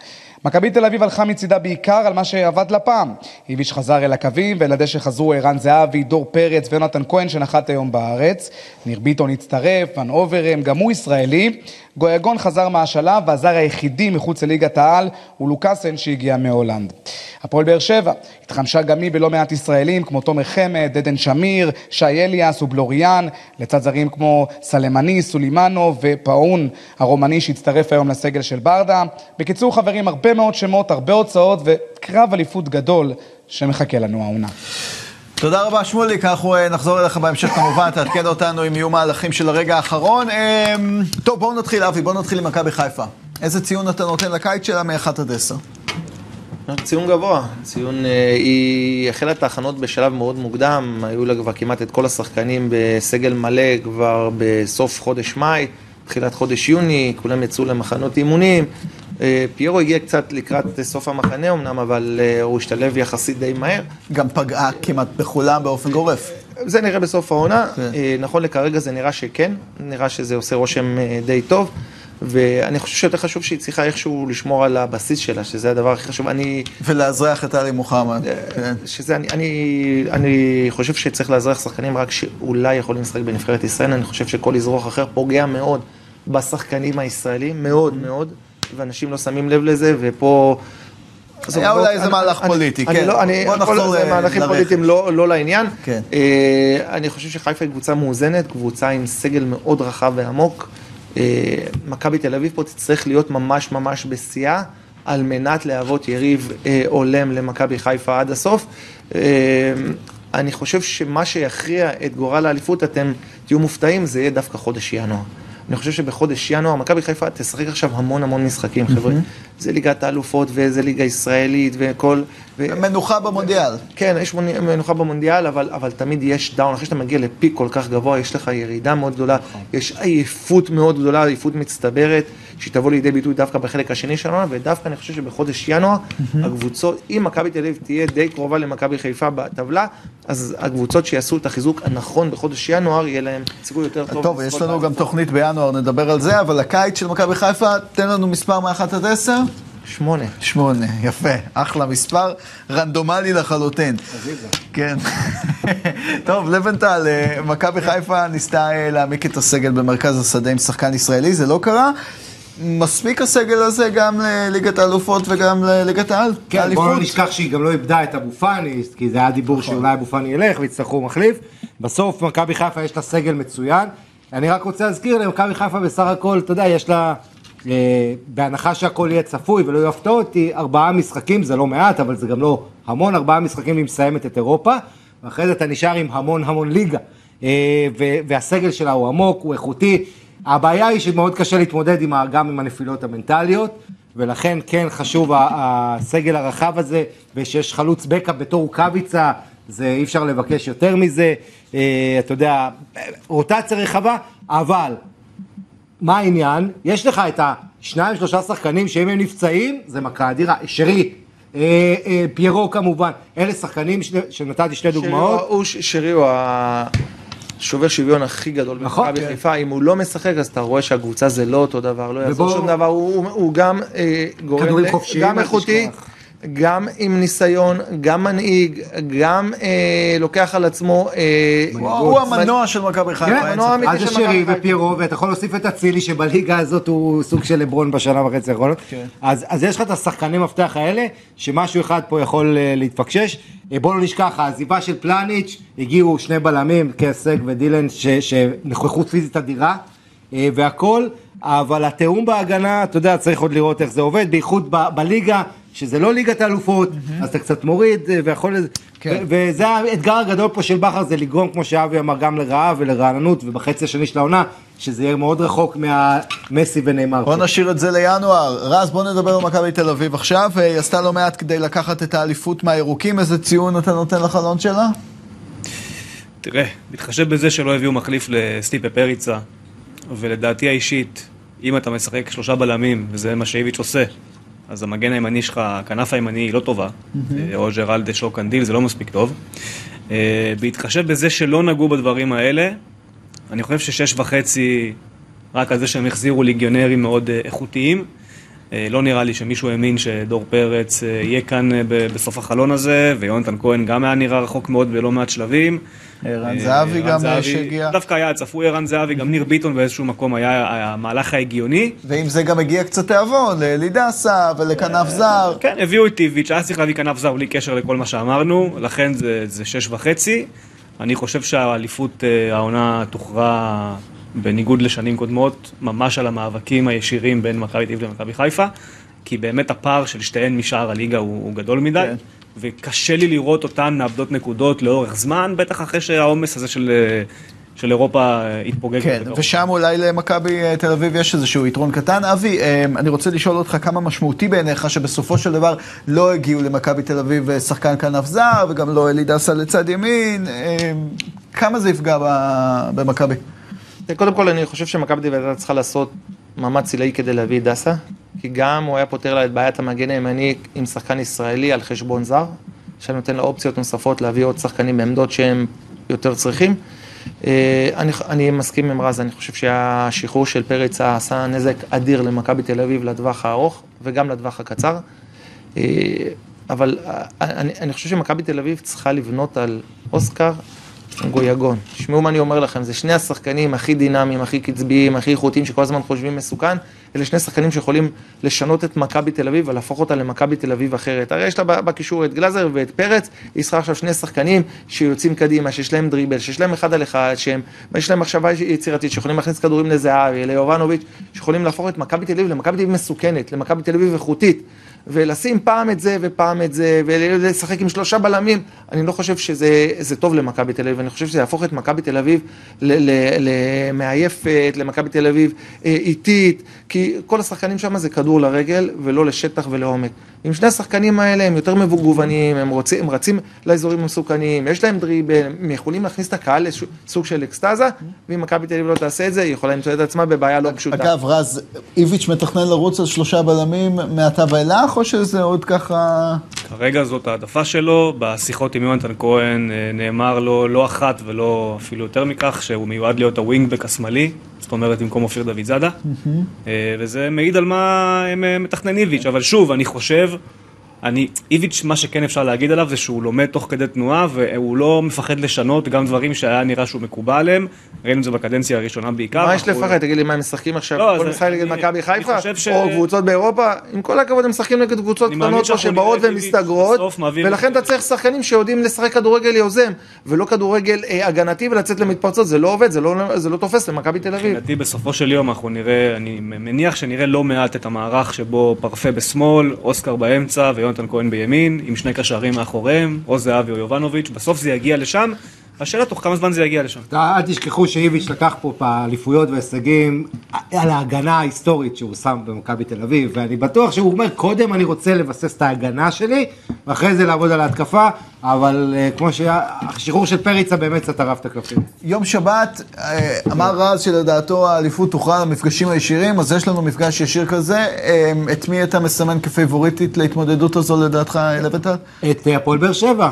מכבי תל אביב הלכה מצידה בעיקר על מה שעבד לה פעם. איביץ' חזר אל הקווים, ולדשא חזרו ערן זהבי, דור פרץ ויונתן כהן שנחת היום בארץ. ניר ביטון הצטרף, ון אוברם, גם הוא ישראלי. גויגון חזר מהשלב, והזר היחידי מחוץ לליגת העל הוא לוקאסן שהגיע מהולנד. הפועל באר שבע התחמשה גם היא בלא מעט ישראלים כמו תומר חמד, עדן שמיר, שי אליאס ובלוריאן, לצד זרים כמו סלמני, סולימנו ופאון הרומני שהצטרף היום לסגל של ברדה. בקיצור חברים, הרבה מאוד שמות, הרבה הוצאות וקרב אליפות גדול שמחכה לנו העונה. תודה רבה שמוליק, אנחנו אה, נחזור אליך בהמשך כמובן, תעדכן אותנו אם יהיו מהלכים של הרגע האחרון. אמ, טוב, בואו נתחיל, אבי, בואו נתחיל עם מכבי חיפה. איזה ציון אתה נותן לקיץ שלה מ-1 עד 10? ציון גבוה, ציון, אה, היא החלה את ההכנות בשלב מאוד מוקדם, היו לה כבר כמעט את כל השחקנים בסגל מלא כבר בסוף חודש מאי, תחילת חודש יוני, כולם יצאו למחנות אימונים. אה, פיירו הגיע קצת לקראת סוף המחנה אמנם, אבל אה, הוא השתלב יחסית די מהר. גם פגעה כמעט בכולם באופן גורף. זה נראה בסוף העונה, כן. אה, נכון לכרגע זה נראה שכן, נראה שזה עושה רושם די טוב. ואני חושב שיותר חשוב שהיא צריכה איכשהו לשמור על הבסיס שלה, שזה הדבר הכי חשוב. אני, ולאזרח את עלי מוחמד. כן. שזה, אני, אני, אני חושב שצריך לאזרח שחקנים רק שאולי יכולים לשחק בנבחרת ישראל, אני חושב שכל אזרוח אחר פוגע מאוד בשחקנים הישראלים, מאוד מאוד, ואנשים לא שמים לב לזה, ופה... היה אולי איזה מהלך פוליטי, אני כן. לא, בוא נחזור זה ל- מהלכים. פוליטיים לא, לא לעניין. כן. אה, אני חושב שחיפה היא קבוצה מאוזנת, קבוצה עם סגל מאוד רחב ועמוק. אה, מכבי תל אביב פה תצטרך להיות ממש ממש בשיאה, על מנת להוות יריב אה, הולם למכבי חיפה עד הסוף. אה, אני חושב שמה שיכריע את גורל האליפות, אתם תהיו מופתעים, זה יהיה דווקא חודש ינואר. אני חושב שבחודש ינואר, מכבי חיפה תשחק עכשיו המון המון משחקים, חבר'ה. זה ליגת האלופות וזה ליגה ישראלית וכל... ו... מנוחה במונדיאל. כן, יש מנוחה במונדיאל, אבל, אבל תמיד יש דאון, אחרי שאתה מגיע לפיק כל כך גבוה, יש לך ירידה מאוד גדולה, יש עייפות מאוד גדולה, עייפות מצטברת, שתבוא לידי ביטוי דווקא בחלק השני של העונה, ודווקא אני חושב שבחודש ינואר, הקבוצות, אם מכבי תל אביב תהיה די קרובה למכבי חיפה בטבלה, אז הקבוצות שיעשו את החיזוק הנכון בחודש ינואר, יהיה להם סיכוי יותר טוב. טוב, יש לנו גם. תוכנית בינואר, נדבר על זה, אבל הקיץ של מכבי חיפה, תן לנו מספר מ-1 עד 10. שמונה. שמונה, יפה, אחלה מספר, רנדומלי לחלוטין. כן. טוב, לבנטל, אה, מכבי חיפה ניסתה אה, להעמיק את הסגל במרכז השדה עם שחקן ישראלי, זה לא קרה. מספיק הסגל הזה גם לליגת האלופות וגם לליגת העל? כן, בואו? לא נשכח שהיא גם לא איבדה את אבו פאני, כי זה היה דיבור שאולי אבו פאני ילך ויצטרכו מחליף. בסוף מכבי חיפה יש לה סגל מצוין. אני רק רוצה להזכיר למכבי חיפה בסך הכל, אתה יודע, יש לה, אה, בהנחה שהכל יהיה צפוי ולא יהיו הפתעות, היא ארבעה משחקים, זה לא מעט, אבל זה גם לא המון, ארבעה משחקים היא מסיימת את אירופה, ואחרי זה אתה נשאר עם המון המון ליגה. אה, והסגל שלה הוא עמוק, הוא איכותי. הבעיה היא שמאוד קשה להתמודד עם, ה- גם עם הנפילות המנטליות, ולכן כן חשוב הסגל הרחב הזה, ושיש חלוץ בקאפ בתור רוקאביצה, זה אי אפשר לבקש יותר מזה. אה, אתה יודע, רוטציה רחבה, אבל מה העניין? יש לך את השניים, שלושה שחקנים שאם הם נפצעים, זה מכה אדירה. שרי, אה, אה, פיירו כמובן, אלה שחקנים ש- שנתתי שתי דוגמאות. שרי הוא- השובר שוויון הכי גדול נכון, במכבי כן. חיפה, אם הוא לא משחק אז אתה רואה שהקבוצה זה לא אותו דבר, לא יעזור ובוא- שום דבר, הוא הוא- הוא גם אה, גורם, גם איכותי. גם עם ניסיון, גם מנהיג, גם אה, לוקח על עצמו, אה, הוא הוא המנוע של מכבי חיפה. כן, אין מנוע ספק. אמיתי אז זה של שרי מכבי חיפה. ופיירו, ואתה יכול להוסיף את אצילי, שבליגה הזאת הוא סוג של לברון בשנה וחצי האחרונות. כן. אז, אז יש לך את השחקני מפתח האלה, שמשהו אחד פה יכול אה, להתפקשש. אה, בוא לא נשכח, העזיבה של פלניץ', הגיעו שני בלמים, קסק ודילן, ש- שנוכחות פיזית אדירה, אה, והכל, אבל התיאום בהגנה, אתה יודע, צריך עוד לראות איך זה עובד, בייחוד ב- בליגה, שזה לא ליגת האלופות, אז אתה קצת מוריד, אה, ויכול... כן. ו- וזה האתגר הגדול פה של בכר, זה לגרום, כמו שאבי אמר, גם לרעב ולרעננות, ובחצי השני של העונה, שזה יהיה מאוד רחוק מהמסי ונאמר. בוא נשאיר את זה לינואר. רז, בוא נדבר על מכבי תל אביב עכשיו. אה, היא עשתה לא מעט כדי לקחת את האליפות מהירוקים. איזה ציון אתה נותן לחלון שלה? תראה, בהתחשב בזה שלא הביאו מחליף לסטיפה פריצה, ולדעתי האישית, אם אתה משחק שלושה בלמים, וזה מה שאיביץ' עושה, אז המגן הימני שלך, הכנף הימני היא לא טובה, אה, או ג'רלדש או קנדיל, זה לא מספיק טוב. אה, בהתחשב בזה שלא נגעו בדברים האלה, אני חושב ששש וחצי, רק על זה שהם החזירו ליגיונרים מאוד אה, איכותיים, לא נראה לי שמישהו האמין שדור פרץ יהיה כאן בסוף החלון הזה, ויונתן כהן גם היה נראה רחוק מאוד בלא מעט שלבים. ערן אה, זהבי גם זהבי, שהגיע. דווקא היה צפוי ערן זהבי, גם ניר ביטון באיזשהו מקום היה המהלך ההגיוני. ועם זה גם הגיע קצת תיאבון לאלידסה ולכנף זר. כן, הביאו את טיביץ', היה צריך להביא כנף זר בלי קשר לכל מה שאמרנו, לכן זה, שש וחצי. אני חושב שהאליפות אה, העונה תוכרע בניגוד לשנים קודמות, ממש על המאבקים הישירים בין מכבי תל אביב למכבי חיפה, כי באמת הפער של שתיהן משאר הליגה הוא, הוא גדול מדי, כן. וקשה לי לראות אותן מאבדות נקודות לאורך זמן, בטח אחרי שהעומס הזה של, אה, של אירופה אה, יתפוגג. כן. ושם אולי למכבי אה, תל אביב יש איזשהו יתרון קטן. אבי, אני רוצה לשאול אותך כמה משמעותי בעיניך שבסופו של דבר לא הגיעו למכבי תל אביב שחקן כנף זר וגם לא אלידסה לצד ימין. כמה זה יפגע במכבי? קודם כל, אני חושב שמכבי תל אביב צריכה לעשות מאמץ עילאי כדי להביא את דסה, כי גם הוא היה פותר לה את בעיית המגן הימני עם שחקן ישראלי על חשבון זר, שנותן לה אופציות נוספות להביא עוד שחקנים בעמדות שהם יותר צריכים. אה, אני, אני מסכים עם רז, אני חושב שהשחרור של פרץ עשה נזק אדיר למכבי תל אביב לטווח הארוך וגם לטווח הקצר. אה, אבל אה, אני, אני חושב שמכבי תל אביב צריכה לבנות על אוסקר גויגון. תשמעו מה אני אומר לכם, זה שני השחקנים הכי דינמיים, הכי קצביים, הכי איכותיים, שכל הזמן חושבים מסוכן. אלה שני שחקנים שיכולים לשנות את מכבי תל אביב ולהפוך אותה למכבי תל אביב אחרת. הרי יש לה בקישור את גלאזר ואת פרץ, היא צריכה עכשיו שני שחקנים שיוצאים קדימה, שיש להם דריבל, שיש להם אחד על אחד, שהם, יש להם מחשבה יצירתית, שיכולים להכניס כדורים לזהבי, ליובנוביץ', שיכולים להפוך את מכבי תל אביב למכבי תל אביב מסוכנת, למכבי תל אביב איכותית. ולשים פעם את זה ופעם את זה, ולשחק עם שלושה בלמים, אני לא חושב שזה זה טוב למכבי תל אביב, אני חושב שזה יהפוך את מכבי תל אביב למעייפת, למכבי תל אביב אה, איטית, כי כל השחקנים שם זה כדור לרגל ולא לשטח ולעומק. אם שני השחקנים האלה הם יותר מגוונים, הם, רוצים, הם רצים לאזורים המסוכנים, יש להם דריבל, הם יכולים להכניס את הקהל לסוג של אקסטזה, ואם מכבי תל אביב לא תעשה את זה, היא יכולה למצוא את עצמה בבעיה לא פשוטה. אגב, רז, איביץ' מתכנן לרוץ על שלושה בלמים מעתה ואילך, או שזה עוד ככה... כרגע זאת העדפה שלו, בשיחות עם יונתן כהן אה, נאמר לו לא אחת ולא אפילו יותר מכך שהוא מיועד להיות הווינגבק השמאלי, זאת אומרת במקום אופיר דוד זאדה, אה, וזה מעיד על מה הם אה, מתכנן איביץ', אבל שוב, אני חושב, אני, איביץ', מה שכן אפשר להגיד עליו זה שהוא לומד תוך כדי תנועה והוא לא מפחד לשנות גם דברים שהיה נראה שהוא מקובל עליהם, ראינו את זה בקדנציה הראשונה בעיקר. מה יש לפחד? תגיד לי, מה הם משחקים עכשיו? לא, כל משחק נגד מכבי חיפה? או קבוצות באירופה? עם כל הכבוד, הם משחקים נגד קבוצות קטנות פה שבאות ומסתגרות, ולכן אתה צריך שחקנים שיודעים לשחק כדורגל יוזם, ולא כדורגל אה, הגנתי ולצאת למתפרצות, זה לא עובד, זה לא- זה לא תופס למכבי תל אביב. לדעתי בסופו של יום אנחנו נראה, אני מניח שנראה לא מעט את המערך שבו פרפה בשמאל, אוסקר באמצע ויונתן כהן בימין, עם שני קשרים מאחוריהם, או זהבי או יובנוביץ', בסוף זה יגיע לשם, השאלה תוך כמה זמן זה יגיע לשם. אל תשכחו שאיביץ' לקח פה באליפויות והישגים על ההגנה ההיסטורית שהוא שם במכבי תל אביב, ואני בטוח שהוא אומר, קודם אני רוצה לבסס את ההגנה שלי, ואחרי זה לעבוד על ההתקפה, אבל אה, כמו שהשחרור של פריצה באמת קצת טרף את הקלפים. יום שבת, אה, אמר רז שלדעתו האליפות תוכרע למפגשים הישירים, אז יש לנו מפגש ישיר כזה. אה, את מי אתה מסמן כפייבוריטית להתמודדות הזו לדעתך, לבטל? את הפועל באר שבע,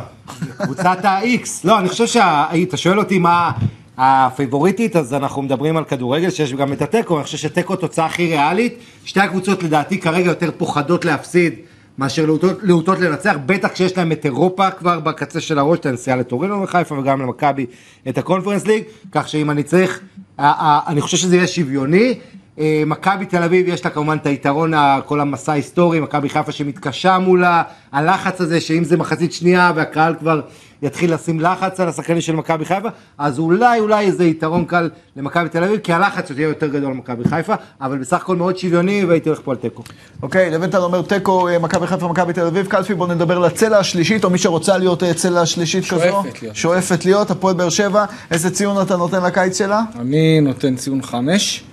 קבוצת ה-X. לא, אני חושב שאתה שואל אותי מה הפייבוריטית, אז אנחנו מדברים על כדורגל שיש גם את התיקו, אני חושב שתיקו תוצאה הכי ריאלית. שתי הקבוצות לדעתי כרגע יותר פוחדות להפסיד מאשר להוטות, לנצח, בטח כשיש להם את אירופה כבר בקצה של הראש, את הנסיעה לטורינו וחיפה וגם למכבי את הקונפרנס ליג, כך שאם אני צריך, אני חושב שזה יהיה שוויוני. אה, מכבי תל אביב יש לה כמובן את היתרון, כל המסע ההיסטורי, מכבי חיפה שמתקשה מולה, הלחץ הזה שאם זה מחצית שנייה והקהל כבר יתחיל לשים לחץ על השחקנים של מכבי חיפה, אז אולי אולי איזה יתרון קל למכבי תל אביב, כי הלחץ יהיה יותר גדול למכבי חיפה, אבל בסך הכל מאוד שוויוני והייתי הולך פה על תיקו. אוקיי, לבנטל אומר תיקו, אה, מכבי חיפה, מכבי תל אביב. קלפי, בואו נדבר על הצלע השלישית, או מי שרוצה להיות אה, צלע שלישית כזו. שואפת להיות. שואפת להיות, הפועל באר שבע. איזה ציון אתה נותן לקיץ שלה? אני נותן ציון חמש.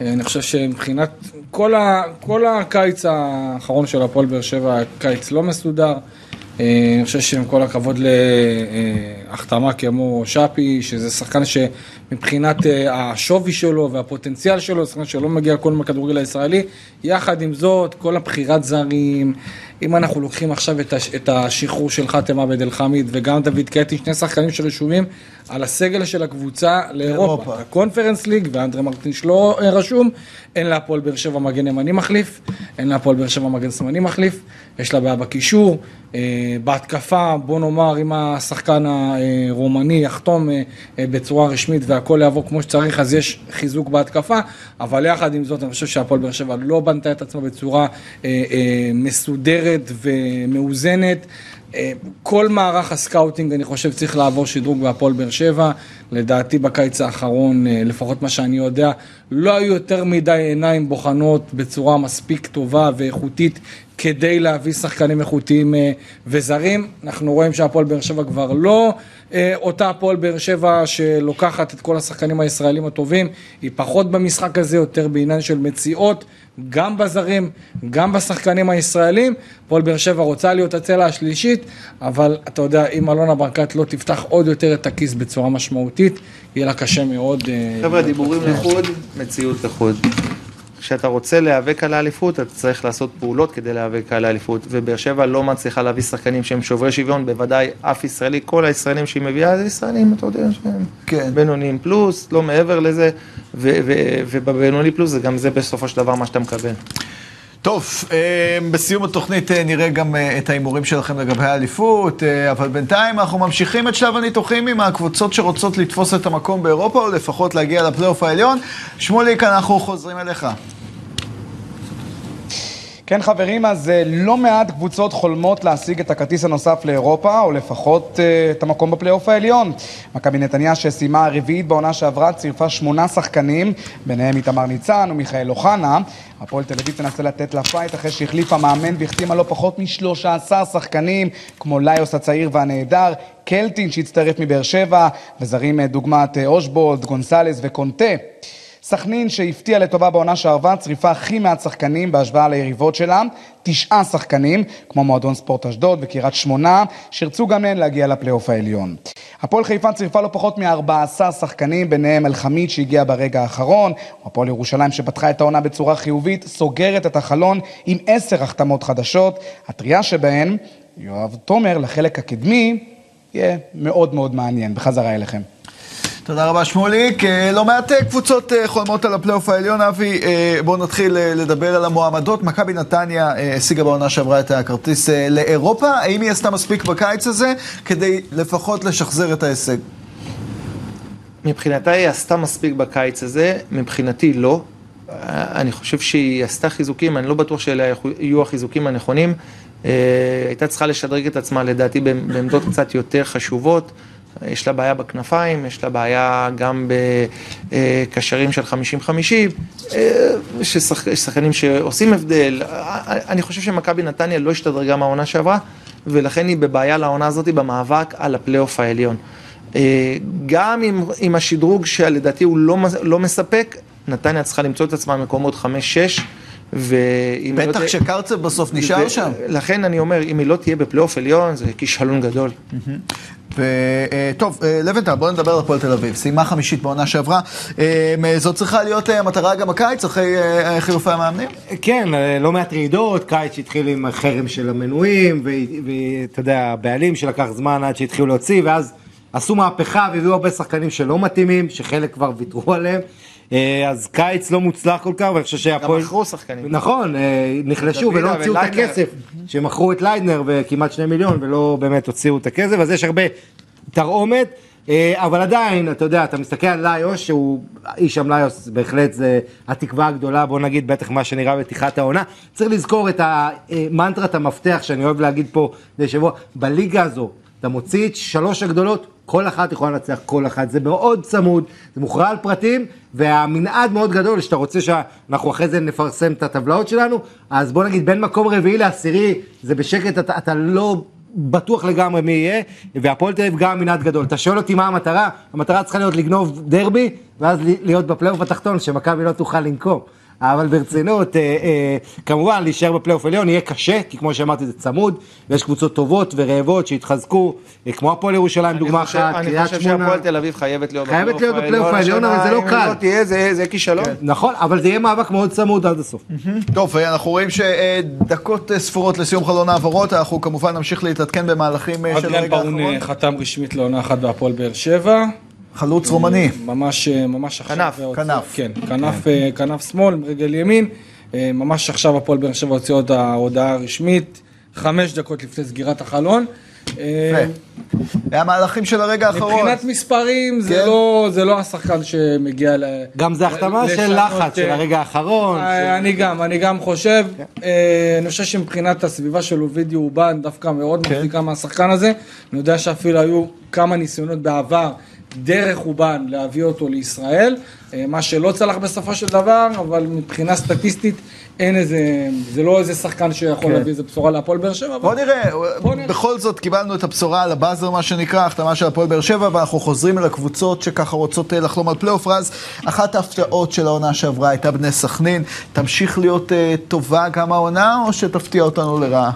אה, אני חושב שמבחינת כל, ה, כל הקיץ האחרון של הפועל באר שבע קיץ לא מסודר. אה, אני חושב שעם כל הכבוד להחתמה כמו שפי, שזה שחקן שמבחינת אה, השווי שלו והפוטנציאל שלו, שחקן שלא מגיע לכל מהכדורגל הישראלי, יחד עם זאת, כל הבחירת זרים, אם אנחנו לוקחים עכשיו את, הש, את השחרור של חאתם עבד אל חמיד וגם דוד קטי, שני שחקנים שרשומים על הסגל של הקבוצה לאירופה. לאירופה. הקונפרנס ליג ואנדרה מרטין שלא אה, רשום, אין להפועל באר שבע מגן ימני מחליף, אין להפועל באר שבע מגן שמאלי מחליף, יש לה בעיה בקישור, אה, בהתקפה בוא נאמר אם השחקן הרומני יחתום אה, אה, בצורה רשמית והכל יעבור כמו שצריך אז יש חיזוק בהתקפה, אבל יחד עם זאת אני חושב שהפועל באר שבע לא בנתה את עצמה בצורה אה, מסודרת ומאוזנת. כל מערך ה scouting אני חושב צריך לעבור שדרוג בהפועל באר שבע, לדעתי בקיץ האחרון, אה, לפחות מה שאני יודע, לא היו יותר מדי עיניים בוחנות בצורה מספיק טובה ואיכותית כדי להביא שחקנים איכותיים אה, וזרים. אנחנו רואים שהפועל באר שבע כבר לא אותה הפועל באר שבע שלוקחת את כל השחקנים הישראלים הטובים, היא פחות במשחק הזה, יותר בעניין של מציאות. גם בזרים, גם בשחקנים הישראלים. הפועל באר שבע רוצה להיות הצלע השלישית, אבל אתה יודע, אם אלונה ברקת לא תפתח עוד יותר את הכיס בצורה משמעותית, יהיה לה קשה מאוד. אה, חבר'ה, דיבורים לחוד, מציאות לחוד. כשאתה רוצה להיאבק על האליפות, אתה צריך לעשות פעולות כדי להיאבק על האליפות. ובאר שבע לא מצליחה להביא שחקנים שהם שוברי שוויון, בוודאי אף ישראלי, כל הישראלים שהיא מביאה זה ישראלים, אתה יודע, שהם כן. בינוניים פלוס, לא מעבר לזה, ובבינוני פלוס זה גם זה בסופו של דבר מה שאתה מקבל. טוב, אה, בסיום התוכנית אה, נראה גם אה, את ההימורים שלכם לגבי האליפות, אבל בינתיים אנחנו ממשיכים את שלב הניתוחים עם הקבוצות שרוצות לתפוס את המקום באירופה, או לפחות להגיע לפלייאוף העליון. שמוליק, אנחנו חוזרים אליך. כן חברים, אז אה, לא מעט קבוצות חולמות להשיג את הכרטיס הנוסף לאירופה, או לפחות אה, את המקום בפלייאוף העליון. מכבי נתניה שסיימה הרביעית בעונה שעברה צירפה שמונה שחקנים, ביניהם איתמר ניצן ומיכאל אוחנה. הפועל תל אביב תנסה לתת לה fight אחרי שהחליפה מאמן והחתימה לא פחות מ-13 שחקנים, כמו ליוס הצעיר והנהדר, קלטין שהצטרף מבאר שבע, וזרים אה, דוגמת אושבולד, גונסלס וקונטה. סכנין שהפתיעה לטובה בעונה שעברה, צריפה הכי מעט שחקנים בהשוואה ליריבות שלה, תשעה שחקנים, כמו מועדון ספורט אשדוד וקריית שמונה, שירצו גם הן להגיע לפלייאוף העליון. הפועל חיפה צריפה לא פחות מ-14 שחקנים, ביניהם אלחמיד שהגיע ברגע האחרון, הפועל ירושלים שפתחה את העונה בצורה חיובית, סוגרת את החלון עם עשר החתמות חדשות, הטריה שבהן, יואב תומר לחלק הקדמי, יהיה מאוד מאוד מעניין. בחזרה אליכם. תודה רבה שמוליק. אה, לא מעט אה, קבוצות אה, חולמות על הפלייאוף העליון, אבי. בואו נתחיל לדבר על המועמדות. מכבי נתניה השיגה בעונה שעברה את הכרטיס לאירופה. האם היא עשתה מספיק בקיץ הזה כדי לפחות לשחזר את ההישג? מבחינתה היא עשתה מספיק בקיץ הזה, מבחינתי לא. אני חושב שהיא עשתה חיזוקים, אני לא בטוח שאלה יהיו החיזוקים הנכונים. הייתה צריכה לשדרג את עצמה לדעתי בעמ- בעמדות קצת יותר חשובות. יש לה בעיה בכנפיים, יש לה בעיה גם בקשרים של 50-50, אה, ששח- יש שחקנים שעושים הבדל. אה, אני חושב שמכבי נתניה לא השתדרגה מהעונה שעברה, ולכן היא בבעיה לעונה הזאת במאבק על הפלייאוף העליון. אה, גם עם, עם השדרוג שלדעתי הוא לא, לא מספק, נתניה צריכה למצוא את עצמה במקומות 5-6, ואם לא בטח תהיה- שקרצב בסוף נשאר ו- שם. לכן אני אומר, אם היא לא תהיה בפלייאוף עליון, זה כישלון גדול. וטוב, לבנטל, בואו נדבר על הפועל תל אביב. סיימה חמישית בעונה שעברה. אה, זאת צריכה להיות אה, המטרה גם הקיץ, אחרי אה, חילופי המאמנים? כן, אה, לא מעט רעידות, קיץ שהתחיל עם החרם של המנויים, ואתה יודע, הבעלים שלקח זמן עד שהתחילו להוציא, ואז עשו מהפכה והביאו הרבה שחקנים שלא מתאימים, שחלק כבר ויתרו עליהם. אה, אז קיץ לא מוצלח כל כך, ואני חושב שהפועל... מכרו שחקנים. נכון, אה, נחלשו ולא הוציאו את. הכסף, שמכרו את ליידנר וכמעט שני מיליון ולא באמת הוציאו את הכסף, אז יש הרבה תרעומת, אה, אבל עדיין, אתה יודע, אתה מסתכל על ליוס, שהוא, אישם ליוס בהחלט זה התקווה הגדולה, בוא נגיד, בטח מה שנראה בפתיחת העונה. צריך לזכור את המנטרת המפתח שאני אוהב להגיד פה לשבוע, בליגה הזו, אתה מוציא את שלוש הגדולות, כל אחת יכולה לנצח כל אחת, זה מאוד צמוד, זה מוכרע על פרטים, והמנעד מאוד גדול, שאתה רוצה שאנחנו אחרי זה נפרסם את הטבלאות שלנו, אז בוא נגיד בין מקום רביעי לעשירי, זה בשקט, אתה, אתה לא בטוח לגמרי מי יהיה, והפועל תל אביב גם מנעד גדול. אתה שואל אותי מה המטרה? המטרה צריכה להיות לגנוב דרבי, ואז להיות בפלייאוף התחתון, שמכבי לא תוכל לנקום. אבל ברצינות, אה, אה, כמובן להישאר בפלייאוף עליון יהיה קשה, כי כמו שאמרתי זה צמוד, ויש קבוצות טובות ורעבות שהתחזקו, אה, כמו הפועל ירושלים דוגמה אחת, אני קריית חושב שמונה. שהפועל תל אביב חייבת להיות חייבת להיות בפלייאוף העליון, אבל זה לא אם קל. היא לא תהיה, זה זה כישלון. נכון, אבל זה יהיה מאבק מאוד צמוד עד הסוף. טוב, אנחנו רואים שדקות ספורות לסיום חלון העברות, אנחנו כמובן נמשיך להתעדכן במהלכים של אדריאן הרגע ברון האחרון. אה, חתם רשמית לעונה אחת בהפועל באר שבע. חלוץ רומני. ממש, אה, ממש עכשיו. כנף, הוציאו- כנף. כן, כנף, אה, כנף שמאל, רגל ימין. אה, ממש עכשיו הפועל באר שבע הוציאו את ההודעה הרשמית, חמש דקות לפני סגירת החלון. אה, המהלכים של הרגע האחרון. מבחינת מספרים, זה כן. לא- זה לא השחקן שמגיע ל... גם זה החתמה של לחץ של אה, הרגע האחרון. אה, אני גם, אני גם חושב, אה, אני חושב שמבחינת הסביבה של אובידי אובן דווקא מאוד כן. מחזיקה מהשחקן הזה. אני יודע שאפילו היו כמה ניסיונות בעבר דרך אובן להביא אותו לישראל, אה, מה שלא צלח בסופו של דבר, אבל מבחינה סטטיסטית אין איזה, זה לא איזה שחקן שיכול להביא איזה בשורה להפועל באר שבע. כן. בוא אבל- נראה, בוא נראה. בכל זאת קיבלנו את הבשורה על הבאזר, מה שנקרא, החתמה של הפועל באר שבע, ואנחנו חוזרים אל הקבוצות שככה רוצות אה, לחלום על פלייאוף. רז, אחת ההפתעות של העונה שעברה הייתה בני סכנין. תמשיך להיות אה, טובה גם העונה, או שתפתיע אותנו לרעה? אני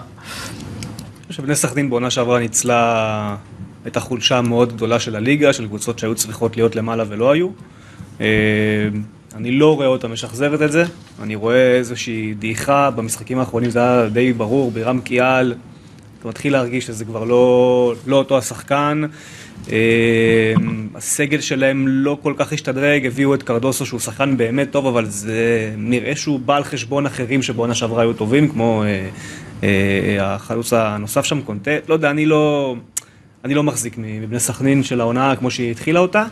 חושב שבני סכנין בעונה שעברה ניצלה את החולשה המאוד גדולה של הליגה, של קבוצות שהיו צריכות להיות למעלה ולא היו. אה, אני לא רואה אותה משחזרת את זה, אני רואה איזושהי דעיכה במשחקים האחרונים, זה היה די ברור, בירם קיאל, אתה מתחיל להרגיש שזה כבר לא, לא אותו השחקן. אה, הסגל שלהם לא כל כך השתדרג, הביאו את קרדוסו שהוא שחקן באמת טוב, אבל זה נראה שהוא בא על חשבון אחרים שבעונה שעברה היו טובים, כמו אה, החלוץ הנוסף שם, קונטה, לא יודע, אני לא, אני לא מחזיק מבני סכנין של העונה כמו שהיא התחילה אותה,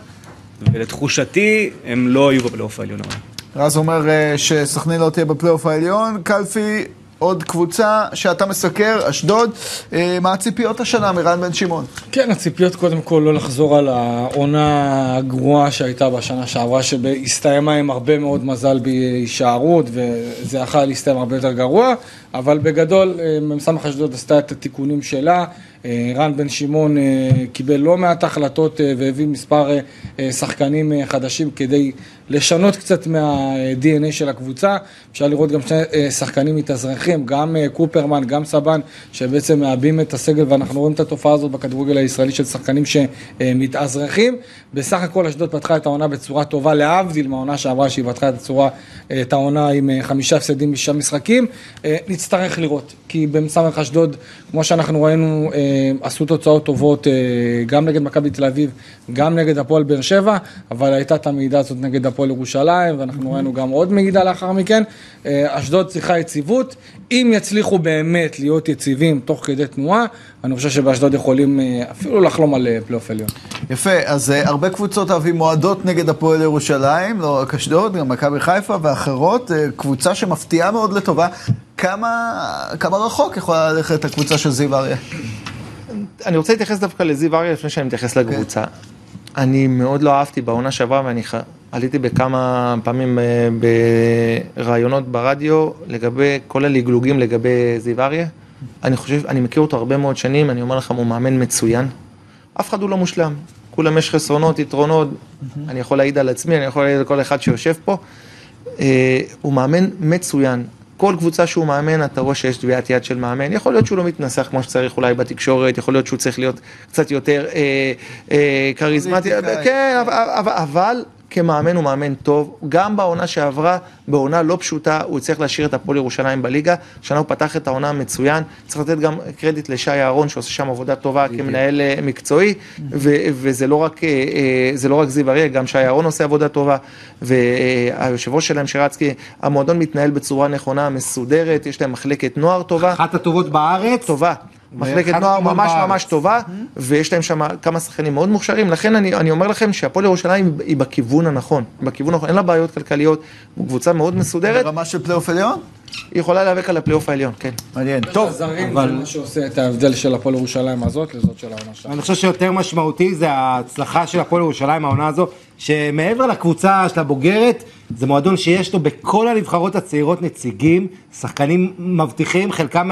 ולתחושתי הם לא יהיו בפלייאוף העליון העונה. רז אומר אה, שסכנין לא תהיה בפלייאוף העליון. קלפי, עוד קבוצה שאתה מסקר, אשדוד. אה, מה הציפיות השנה מרן בן שמעון? כן, הציפיות קודם כל לא לחזור על העונה הגרועה שהייתה בשנה שעברה, שהסתיימה עם הרבה מאוד מזל בהישארות, וזה יכול להסתיים הרבה יותר גרוע, אבל בגדול, אה, מ"ס אשדוד עשתה את התיקונים שלה. אה, רן בן שמעון אה, קיבל לא מעט החלטות אה, והביא מספר שחקנים חדשים כדי לשנות קצת מה-DNA של הקבוצה. אפשר לראות גם שני אה, שחקנים מתאזרחים, גם אה, קופרמן, גם סבן, שבעצם מעבים את הסגל, ואנחנו רואים את התופעה הזאת בכדורגל הישראלי של שחקנים שמתאזרחים. בסך הכל אשדוד פתחה את העונה בצורה טובה, להבדיל מהעונה שעברה שהיא פתחה את הצורה, אה, את העונה עם אה, חמישה הפסדים בשישה משחקים. אה, נצטרך לראות, כי במ"ס אשדוד, כמו שאנחנו ראינו, אה, עשו תוצאות טובות אה, גם נגד מכבי תל אביב, גם נגד הפועל באר שבע, אבל הייתה את המעידה הזאת נגד הפועל ירושלים, ואנחנו ראינו גם עוד מעידה לאחר מכן. אה, אשדוד צריכה יציבות, אם יצליחו באמת להיות יציבים תוך כדי תנועה, אני חושב שבאשדוד יכולים אה, אפילו לחלום על אה, פלייאוף עליון. יפה, אז הרבה קבוצות אוהבים מועדות נגד הפועל ירושלים, לא רק אשדוד, גם מכבי חיפה ואחרות, קבוצה שמפתיעה מאוד לטובה. כמה, כמה רחוק יכולה ללכת הקבוצה של זיו אריה? אני רוצה להתייחס דווקא לזיו אריה לפני שאני מתייחס לקבוצה. אני מאוד לא אהבתי בעונה שעברה ואני ח... עליתי בכמה פעמים אה, בראיונות ברדיו לגבי כל הלגלוגים לגבי זיו אריה. אני חושב, אני מכיר אותו הרבה מאוד שנים, אני אומר לכם, הוא מאמן מצוין. אף אחד הוא לא מושלם. כולם יש חסרונות, יתרונות, אני יכול להעיד על עצמי, אני יכול להעיד על כל אחד שיושב פה. אה, הוא מאמן מצוין. כל קבוצה שהוא מאמן, אתה רואה שיש טביעת יד של מאמן. יכול להיות שהוא לא מתנסח כמו שצריך אולי בתקשורת, יכול להיות שהוא צריך להיות קצת יותר אה, אה, כריזמטי. כן, אבל, אבל כמאמן הוא מאמן טוב. גם בעונה שעברה, בעונה לא פשוטה, הוא הצליח להשאיר את הפועל ירושלים בליגה. השנה הוא פתח את העונה מצוין. צריך לתת גם קרדיט לשי אהרון, שעושה שם עבודה טובה כמנהל אה, מקצועי, ו- וזה לא רק, אה, אה, לא רק זיו אריה, גם שי אהרון עושה עבודה טובה, והיושב ראש שלהם, שרצקי, המועדון מתנהל בצורה נכונה, מסודרת, יש להם מחלקת נוער טובה. אחת הטובות בארץ. טובה. מחלקת נוער ממש בארץ. ממש טובה, ויש להם שם כמה שחקנים מאוד מוכשרים, לכן אני, אני אומר לכם שהפועל ירושלים היא בכיוון הנכון, בכיוון הנכון, אין לה בעיות כלכליות, היא קבוצה מאוד מסודרת, ברמה של פלייאוף עליון? היא יכולה להיאבק על הפלייאוף העליון, כן. מעניין. טוב, הזרים זה מה שעושה את ההבדל של הפועל ירושלים הזאת לזאת של העונה שלנו. אני חושב שיותר משמעותי זה ההצלחה של הפועל ירושלים העונה הזו, שמעבר לקבוצה של הבוגרת, זה מועדון שיש לו בכל הנבחרות הצעירות נציגים, שחקנים מבטיחים, חלקם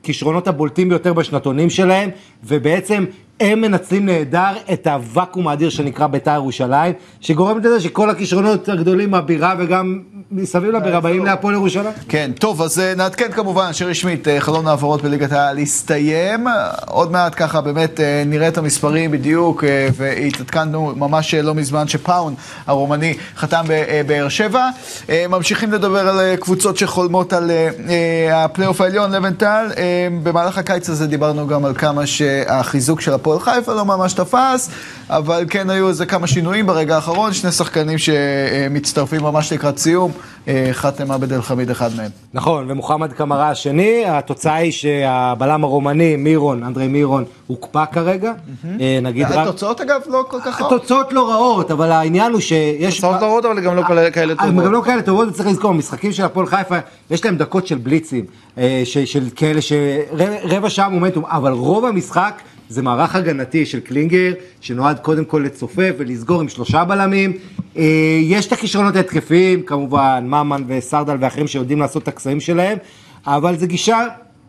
מהכישרונות הבולטים ביותר בשנתונים שלהם, ובעצם הם מנצלים נהדר את הוואקום האדיר שנקרא בית"ר ירושלים, שגורם לזה שכל הכישרונות הגדולים מהבירה וגם מסביב לבירה באים להפועל ירושלים. כן, טוב, אז אה, נעדכן כמובן שרשמית אה, חלון העברות בליגת העל הסתיים. עוד מעט ככה באמת אה, נראה את המספרים בדיוק, אה, והתעדכנו ממש אה, לא מזמן שפאון הרומני חתם בבאר שבע. אה, ממשיכים לדבר על אה, קבוצות שחולמות על אה, אה, הפלייאוף העליון, לבנטל. אה, במהלך הקיץ הזה דיברנו גם על כמה שהחיזוק של הפועל חיפה לא ממש תפס, אבל כן היו איזה כמה שינויים ברגע האחרון, שני שחקנים שמצטרפים ממש לקראת סיום, אה, חאתם עבד אל חמיד אחד מהם. נכון, ומוחמד קמרה השני, התוצאה היא שהבלם הרומני, מירון, אנדרי מירון, הוקפא כרגע. אה, נגיד רק... התוצאות אגב לא כל כך רעות. התוצאות לא רעות, אבל העניין הוא שיש... תוצאות לא רעות, אבל גם לא כאלה- טובות. גם לא כאלה טובות, וצריך לזכור, משחקים של הפועל חיפה, יש להם דקות של בליצים, אה, ש- של כאלה שרבע שעה מומנטום, אבל רוב המשחק זה מערך הגנתי של קלינגר, שנועד קודם כל לצופף ולסגור עם שלושה בלמים. אה, יש את הכישרונות ההתקפיים, כמובן, ממן וסרדל ואחרים שיודעים לעשות את הקסמים שלהם, אבל זו גישה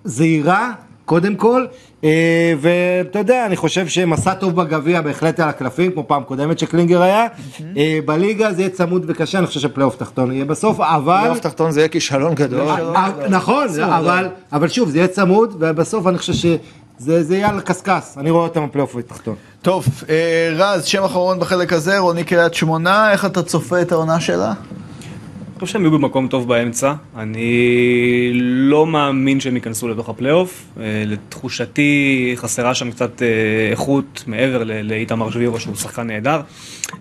זהירה. קודם כל, אה, ואתה יודע, אני חושב שהם עשה טוב בגביע בהחלט על קלפי, כמו פעם קודמת שקלינגר היה. אה, בליגה זה יהיה צמוד וקשה, אני חושב שפלייאוף תחתון יהיה בסוף, אבל... פלייאוף תחתון זה יהיה כישלון גדול. נכון, אבל, אבל שוב, זה יהיה צמוד, ובסוף אני חושב שזה זה יהיה על הקשקש, אני רואה אותם בפלייאוף התחתון. טוב, אה, רז, שם אחרון בחלק הזה, רוני קריית שמונה, איך אתה צופה את העונה שלה? אני חושב שהם יהיו במקום טוב באמצע. אני לא מאמין שהם ייכנסו לתוך הפלייאוף. אה, לתחושתי חסרה שם קצת אה, איכות מעבר ל- לאיתמר שבירו שהוא שחקן נהדר.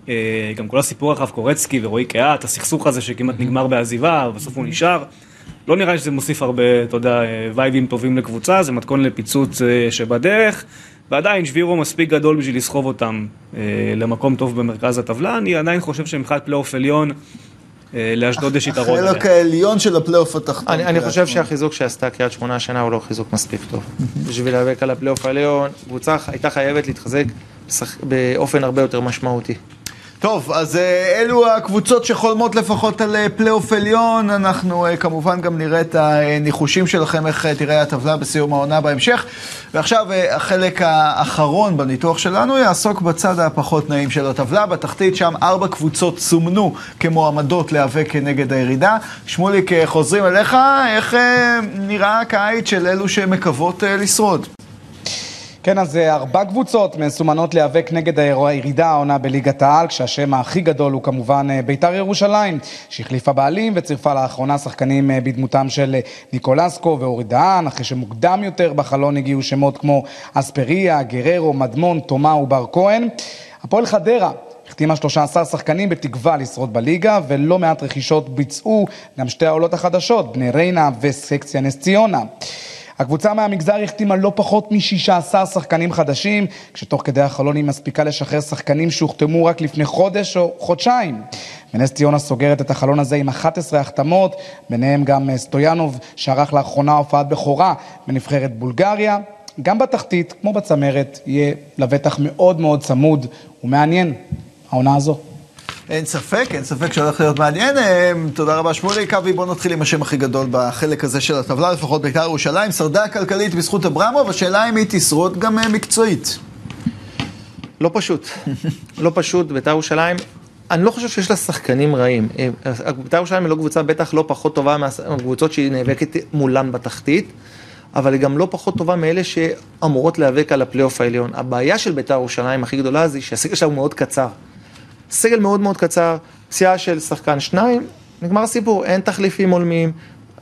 אה, גם כל הסיפור אחריו קורצקי ורועי קהת, הסכסוך הזה שכמעט נגמר בעזיבה, ובסוף הוא נשאר. לא נראה לי שזה מוסיף הרבה, אתה יודע, אה, וייבים טובים לקבוצה, זה מתכון לפיצוץ אה, שבדרך. ועדיין שבירו מספיק גדול בשביל לסחוב אותם אה, למקום טוב במרכז הטבלה. אני עדיין חושב שמבחינת פלייאוף עליון, לאשדוד יש יתרון. החלק. העליון של הפלייאוף התחתון. אני, אני חושב. שהחיזוק שעשתה קריית שמונה השנה הוא לא חיזוק מספיק טוב. בשביל להיאבק על הפלייאוף העליון, קבוצה הייתה חייבת להתחזק באופן הרבה יותר משמעותי. טוב, אז אה, אלו הקבוצות שחולמות לפחות על אה, פלייאוף עליון. אנחנו אה, כמובן גם נראה את הניחושים שלכם, איך אה, תראה הטבלה בסיום העונה בהמשך. ועכשיו החלק האחרון בניתוח שלנו יעסוק בצד הפחות נעים של הטבלה. בתחתית שם ארבע קבוצות סומנו כמועמדות להיאבק כנגד הירידה. שמוליק, חוזרים אליך, איך אה, נראה הקיץ של אלו שמקוות לשרוד? כן, אז אה, ארבע קבוצות מסומנות להיאבק נגד הירידה העונה בליגת העל, כשהשם הכי גדול הוא כמובן אה, ביתר ירושלים, שהחליפה בעלים וצירפה לאחרונה שחקנים אה, בדמותם של ניקולסקו ואורי דהן, אחרי שמוקדם יותר בחלון הגיעו שמות כמו אספריה, גררו, מדמון, תומה ובר כהן. הפועל חדרה החתימה 13 שחקנים בתקווה לשרוד בליגה, ולא מעט רכישות ביצעו גם שתי העולות החדשות, בני ריינה וסקציה נס ציונה. הקבוצה מהמגזר החתימה לא פחות מ-16 שחקנים חדשים, כשתוך כדי החלון היא מספיקה לשחרר שחקנים שהוחתמו רק לפני חודש או חודשיים. ונס ציונה סוגרת את החלון הזה עם 11 החתמות, ביניהם גם אה, סטויאנוב, שערך לאחרונה הופעת בכורה בנבחרת בולגריה. גם בתחתית, כמו בצמרת, יהיה לבטח מאוד מאוד צמוד ומעניין, העונה הזו. אין ספק, אין ספק שהולך להיות מעניין. תודה רבה שמוליק. אבי, בוא נתחיל עם השם הכי גדול בחלק הזה של הטבלה, לפחות בית"ר ירושלים. שרדה כלכלית בזכות אברמוב, השאלה אם היא תשרוד גם אה, מקצועית. לא פשוט. לא פשוט, בית"ר ירושלים, אני לא חושב שיש לה שחקנים רעים. אה, בית"ר ירושלים היא לא קבוצה בטח לא פחות טובה מהקבוצות שהיא נאבקת מולן בתחתית, אבל היא גם לא פחות טובה מאלה שאמורות להיאבק על הפלייאוף העליון. הבעיה של בית"ר ירושלים הכי גדולה זה שהסגל שלה הוא מאוד קצר. סגל מאוד מאוד קצר, פציעה של שחקן שניים, נגמר הסיפור, אין תחליפים הולמים,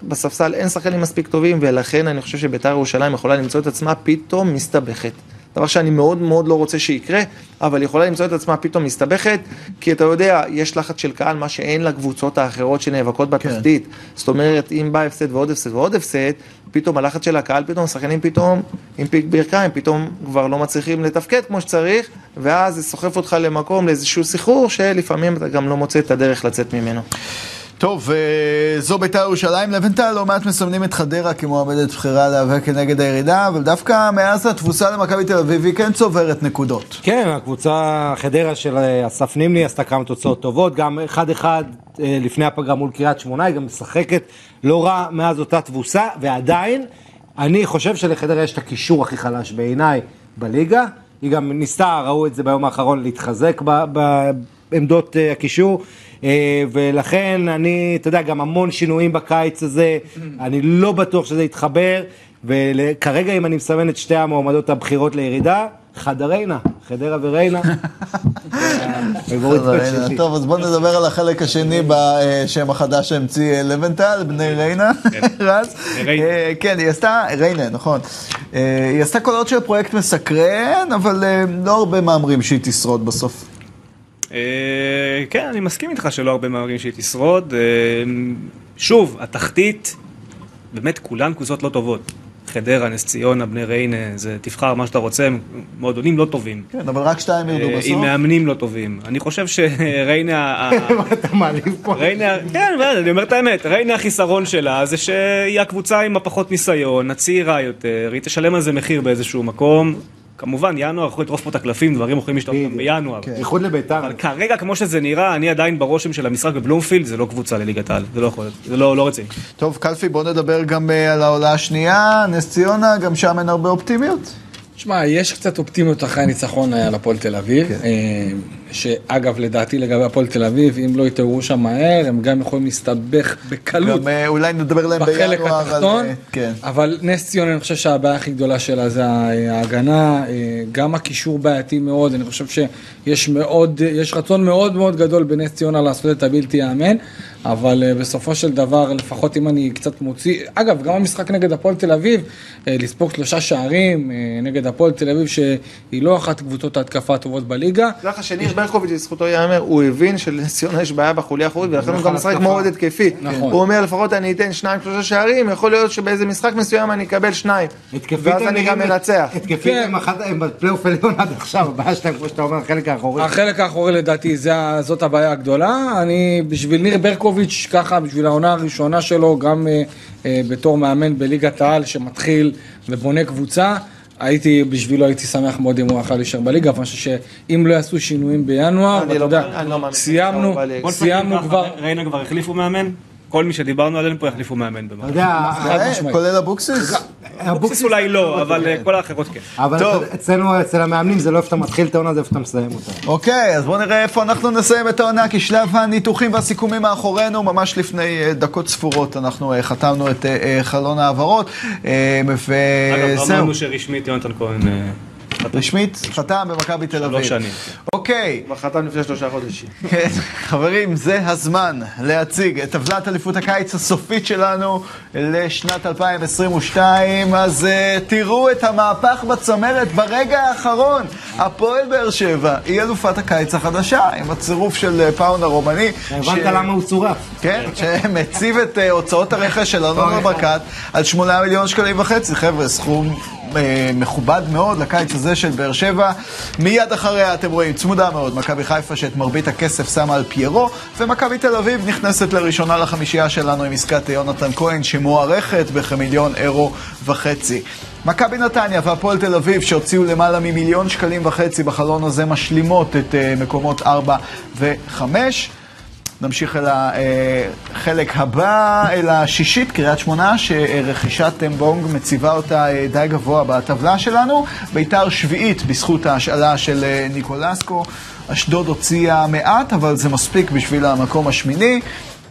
בספסל אין שחקנים מספיק טובים, ולכן אני חושב שבית"ר ירושלים יכולה למצוא את עצמה פתאום מסתבכת. דבר שאני מאוד מאוד לא רוצה שיקרה, אבל יכולה למצוא את עצמה פתאום מסתבכת, כי אתה יודע, יש לחץ של קהל, מה שאין לקבוצות האחרות שנאבקות בתחתית. זאת אומרת, אם בא הפסד ועוד הפסד ועוד הפסד, פתאום הלחץ של הקהל, פתאום השחקנים פתאום עם פיק ברכיים, פתאום כבר לא מצליחים לתפקד כמו שצריך, ואז זה סוחף אותך למקום, לאיזשהו סחרור, שלפעמים אתה גם לא מוצא את הדרך לצאת ממנו. טוב, אה, זו בית"ר ירושלים. לבנטל לא מעט מסמנים את חדרה כמועמדת בחירה להיאבק כנגד הירידה, אבל דווקא מאז התבוסה למכבי תל אביב היא כן צוברת נקודות. כן, הקבוצה חדרה של אה, אסף נימני עשתה כמה תוצאות טובות, גם 1-1 אה, לפני הפגרה מול קריית שמונה, היא גם משחקת לא רע מאז אותה תבוסה, ועדיין, אני חושב שלחדרה יש את הקישור הכי חלש בעיניי בליגה, היא גם ניסתה, ראו את זה ביום האחרון, להתחזק ב- בעמדות אה, הקישור. אה, ולכן אני, אתה יודע, גם המון שינויים בקיץ הזה, אני לא בטוח שזה יתחבר, וכרגע אם אני מסמן את שתי המועמדות הבכירות לירידה, חדריינה, חדרה וריינה. אה, טוב, אז בואו נדבר על החלק השני בשם החדש שהמציא אה, לבנטל, בני ריינה, רז. ריינה. אה, כן, היא עשתה, ריינה, נכון. אה, היא עשתה קולות של פרויקט מסקרן, אבל אה, לא הרבה מהמרים שהיא תשרוד בסוף. אה, כן, אני מסכים איתך שלא הרבה מהמרים שהיא תשרוד. אה, שוב, התחתית, באמת כולן קבוצות לא טובות. חדרה, נס ציונה, בני ריינה, זה תבחר מה שאתה רוצה, מועדונים לא טובים. כן, אבל רק שתיים ירדו אה, בסוף. עם מאמנים לא טובים. אני חושב שריינה... ה- אתה מעליב פה. ריינה, כן, אני אומר את האמת, ריינה החיסרון שלה זה שהיא הקבוצה עם הפחות ניסיון, הצעירה יותר, היא תשלם על זה מחיר באיזשהו מקום. כמובן, ינואר יכול לטרוף פה את הקלפים, דברים יכולים להשתנות גם בינואר. כן. בייחוד לביתר. אבל כרגע, כמו שזה נראה, אני עדיין ברושם של המשחק בבלומפילד, זה לא קבוצה לליגת העל, זה לא יכול להיות, זה לא לא רציני. טוב, קלפי, בואו נדבר גם אה, על העולה השנייה, נס ציונה, גם שם אין הרבה אופטימיות. שמע, יש קצת אופטימיות אחרי הניצחון אה, על הפועל תל אביב, כן. שאגב, לדעתי לגבי הפועל תל אביב, אם לא יתעוררו שם מהר, הם גם יכולים להסתבך בקלות גם אה, אולי נדבר להם בחלק בינואר על... התחתון, אה, כן. אבל נס ציונה, אני חושב שהבעיה הכי גדולה שלה זה ההגנה, אה, גם הקישור בעייתי מאוד, אני חושב שיש מאוד, יש רצון מאוד מאוד גדול בנס ציונה לעשות את הבלתי ייאמן, אבל בסופו של דבר, לפחות אם אני קצת מוציא, אגב, גם המשחק נגד הפועל תל אביב, לספוג שלושה שערים נגד הפועל תל אביב, שהיא לא אחת קבוצות ההתקפה הטובות בליגה. ברקוביץ', לזכותו ייאמר, הוא הבין שלנס ציונה יש בעיה בחוליה האחורית, ולכן הוא גם משחק מאוד התקפי. נכון. הוא אומר, לפחות אני אתן שניים, שלושה שערים, יכול להיות שבאיזה משחק מסוים אני אקבל שניים. ואז אני גם מנצח. התקפית כן. הם אחת- הם בפלייאוף עליון עד עכשיו, הבעיה שלהם, כמו שאתה אומר, החלק האחורי. החלק האחורי לדעתי זאת הבעיה הגדולה. אני, בשביל ניר ברקוביץ', ככה, בשביל העונה הראשונה שלו, גם אה, אה, בתור מאמן בליגת העל שמתחיל ובונה קבוצה, הייתי, בשבילו הייתי שמח מאוד אם הוא יכל להישאר בליגה, אבל אני חושב שאם לא יעשו שינויים בינואר, ואתה לא- יודע, לא סיימנו, סיימנו כבר, ריינה כבר החליפו מאמן, כל מי שדיברנו עליהם פה יחליפו מאמן. אתה במהלך. יודע, אה. כולל אבוקסיס? אבוקסיס אולי לא, אבל אה, כל האחרות כן. אבל טוב. אצלנו, אצל המאמנים, זה לא איפה אתה מתחיל את העונה, זה איפה אתה מסיים אותה. אוקיי, אז בואו נראה איפה אנחנו נסיים את העונה, כי שלב הניתוחים והסיכומים מאחורינו, ממש לפני אה, דקות ספורות אנחנו חתמנו את חלון ההעברות, אה, אגב, וזהו, אמרנו שרשמית יונתן כהן רשמית חתם במכבי תל אביב. שלוש שנים. אוקיי, כבר חתם לפני שלושה חודשים. כן, חברים, זה הזמן להציג את טבלת אליפות הקיץ הסופית שלנו לשנת 2022. אז uh, תראו את המהפך בצמרת ברגע האחרון. הפועל באר שבע היא אלופת הקיץ החדשה, עם הצירוף של אה, פאון הרומני. הבנת למה הוא צורף? כן, שמציב את uh, הוצאות הרכש של אלון ברקת על 8 מיליון שקלים וחצי. חבר'ה, סכום אה, מכובד מאוד לקיץ הזה של באר שבע. מיד אחריה אתם רואים, צמודה מאוד, מכבי חיפה שאת מרבית הכסף שמה על פיירו, ומכבי תל אביב נכנסת לראשונה לחמישייה שלנו עם עסקת יונתן כהן, שמוערכת בכמיליון אירו וחצי. מכבי נתניה והפועל תל אביב שהוציאו למעלה ממיליון שקלים וחצי בחלון הזה משלימות את אה, מקומות 4 ו-5. נמשיך אל החלק הבא, אל השישית, קריית שמונה, שרכישת טמבונג מציבה אותה אה, די גבוה בטבלה שלנו. ביתר שביעית בזכות ההשאלה של אה, ניקולסקו. אשדוד הוציאה מעט, אבל זה מספיק בשביל המקום השמיני.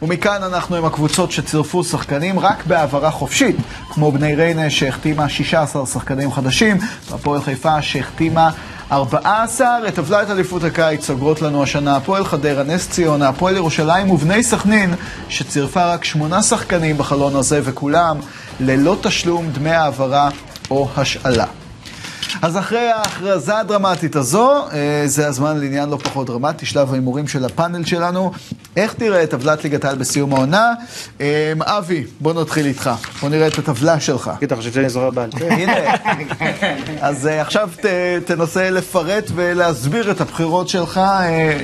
ומכאן אנחנו עם הקבוצות שצירפו שחקנים רק בהעברה חופשית, כמו בני ריינה שהחתימה 16 שחקנים חדשים, והפועל חיפה שהחתימה 14. את טבלת אליפות הקיץ סוגרות לנו השנה הפועל חדרה, נס ציונה, הפועל ירושלים ובני סכנין, שצירפה רק שמונה שחקנים בחלון הזה, וכולם ללא תשלום דמי העברה או השאלה. אז אחרי ההכרזה הדרמטית הזו, אה, זה הזמן לעניין לא פחות דרמטי, שלב ההימורים של הפאנל שלנו. איך תראה את טבלת ליגת העל בסיום העונה? אה, אבי, בוא נתחיל איתך. בוא נראה את הטבלה שלך. אתה חושב שאני זוכר בעל פה? הנה. אז אה, עכשיו תנסה לפרט ולהסביר את הבחירות שלך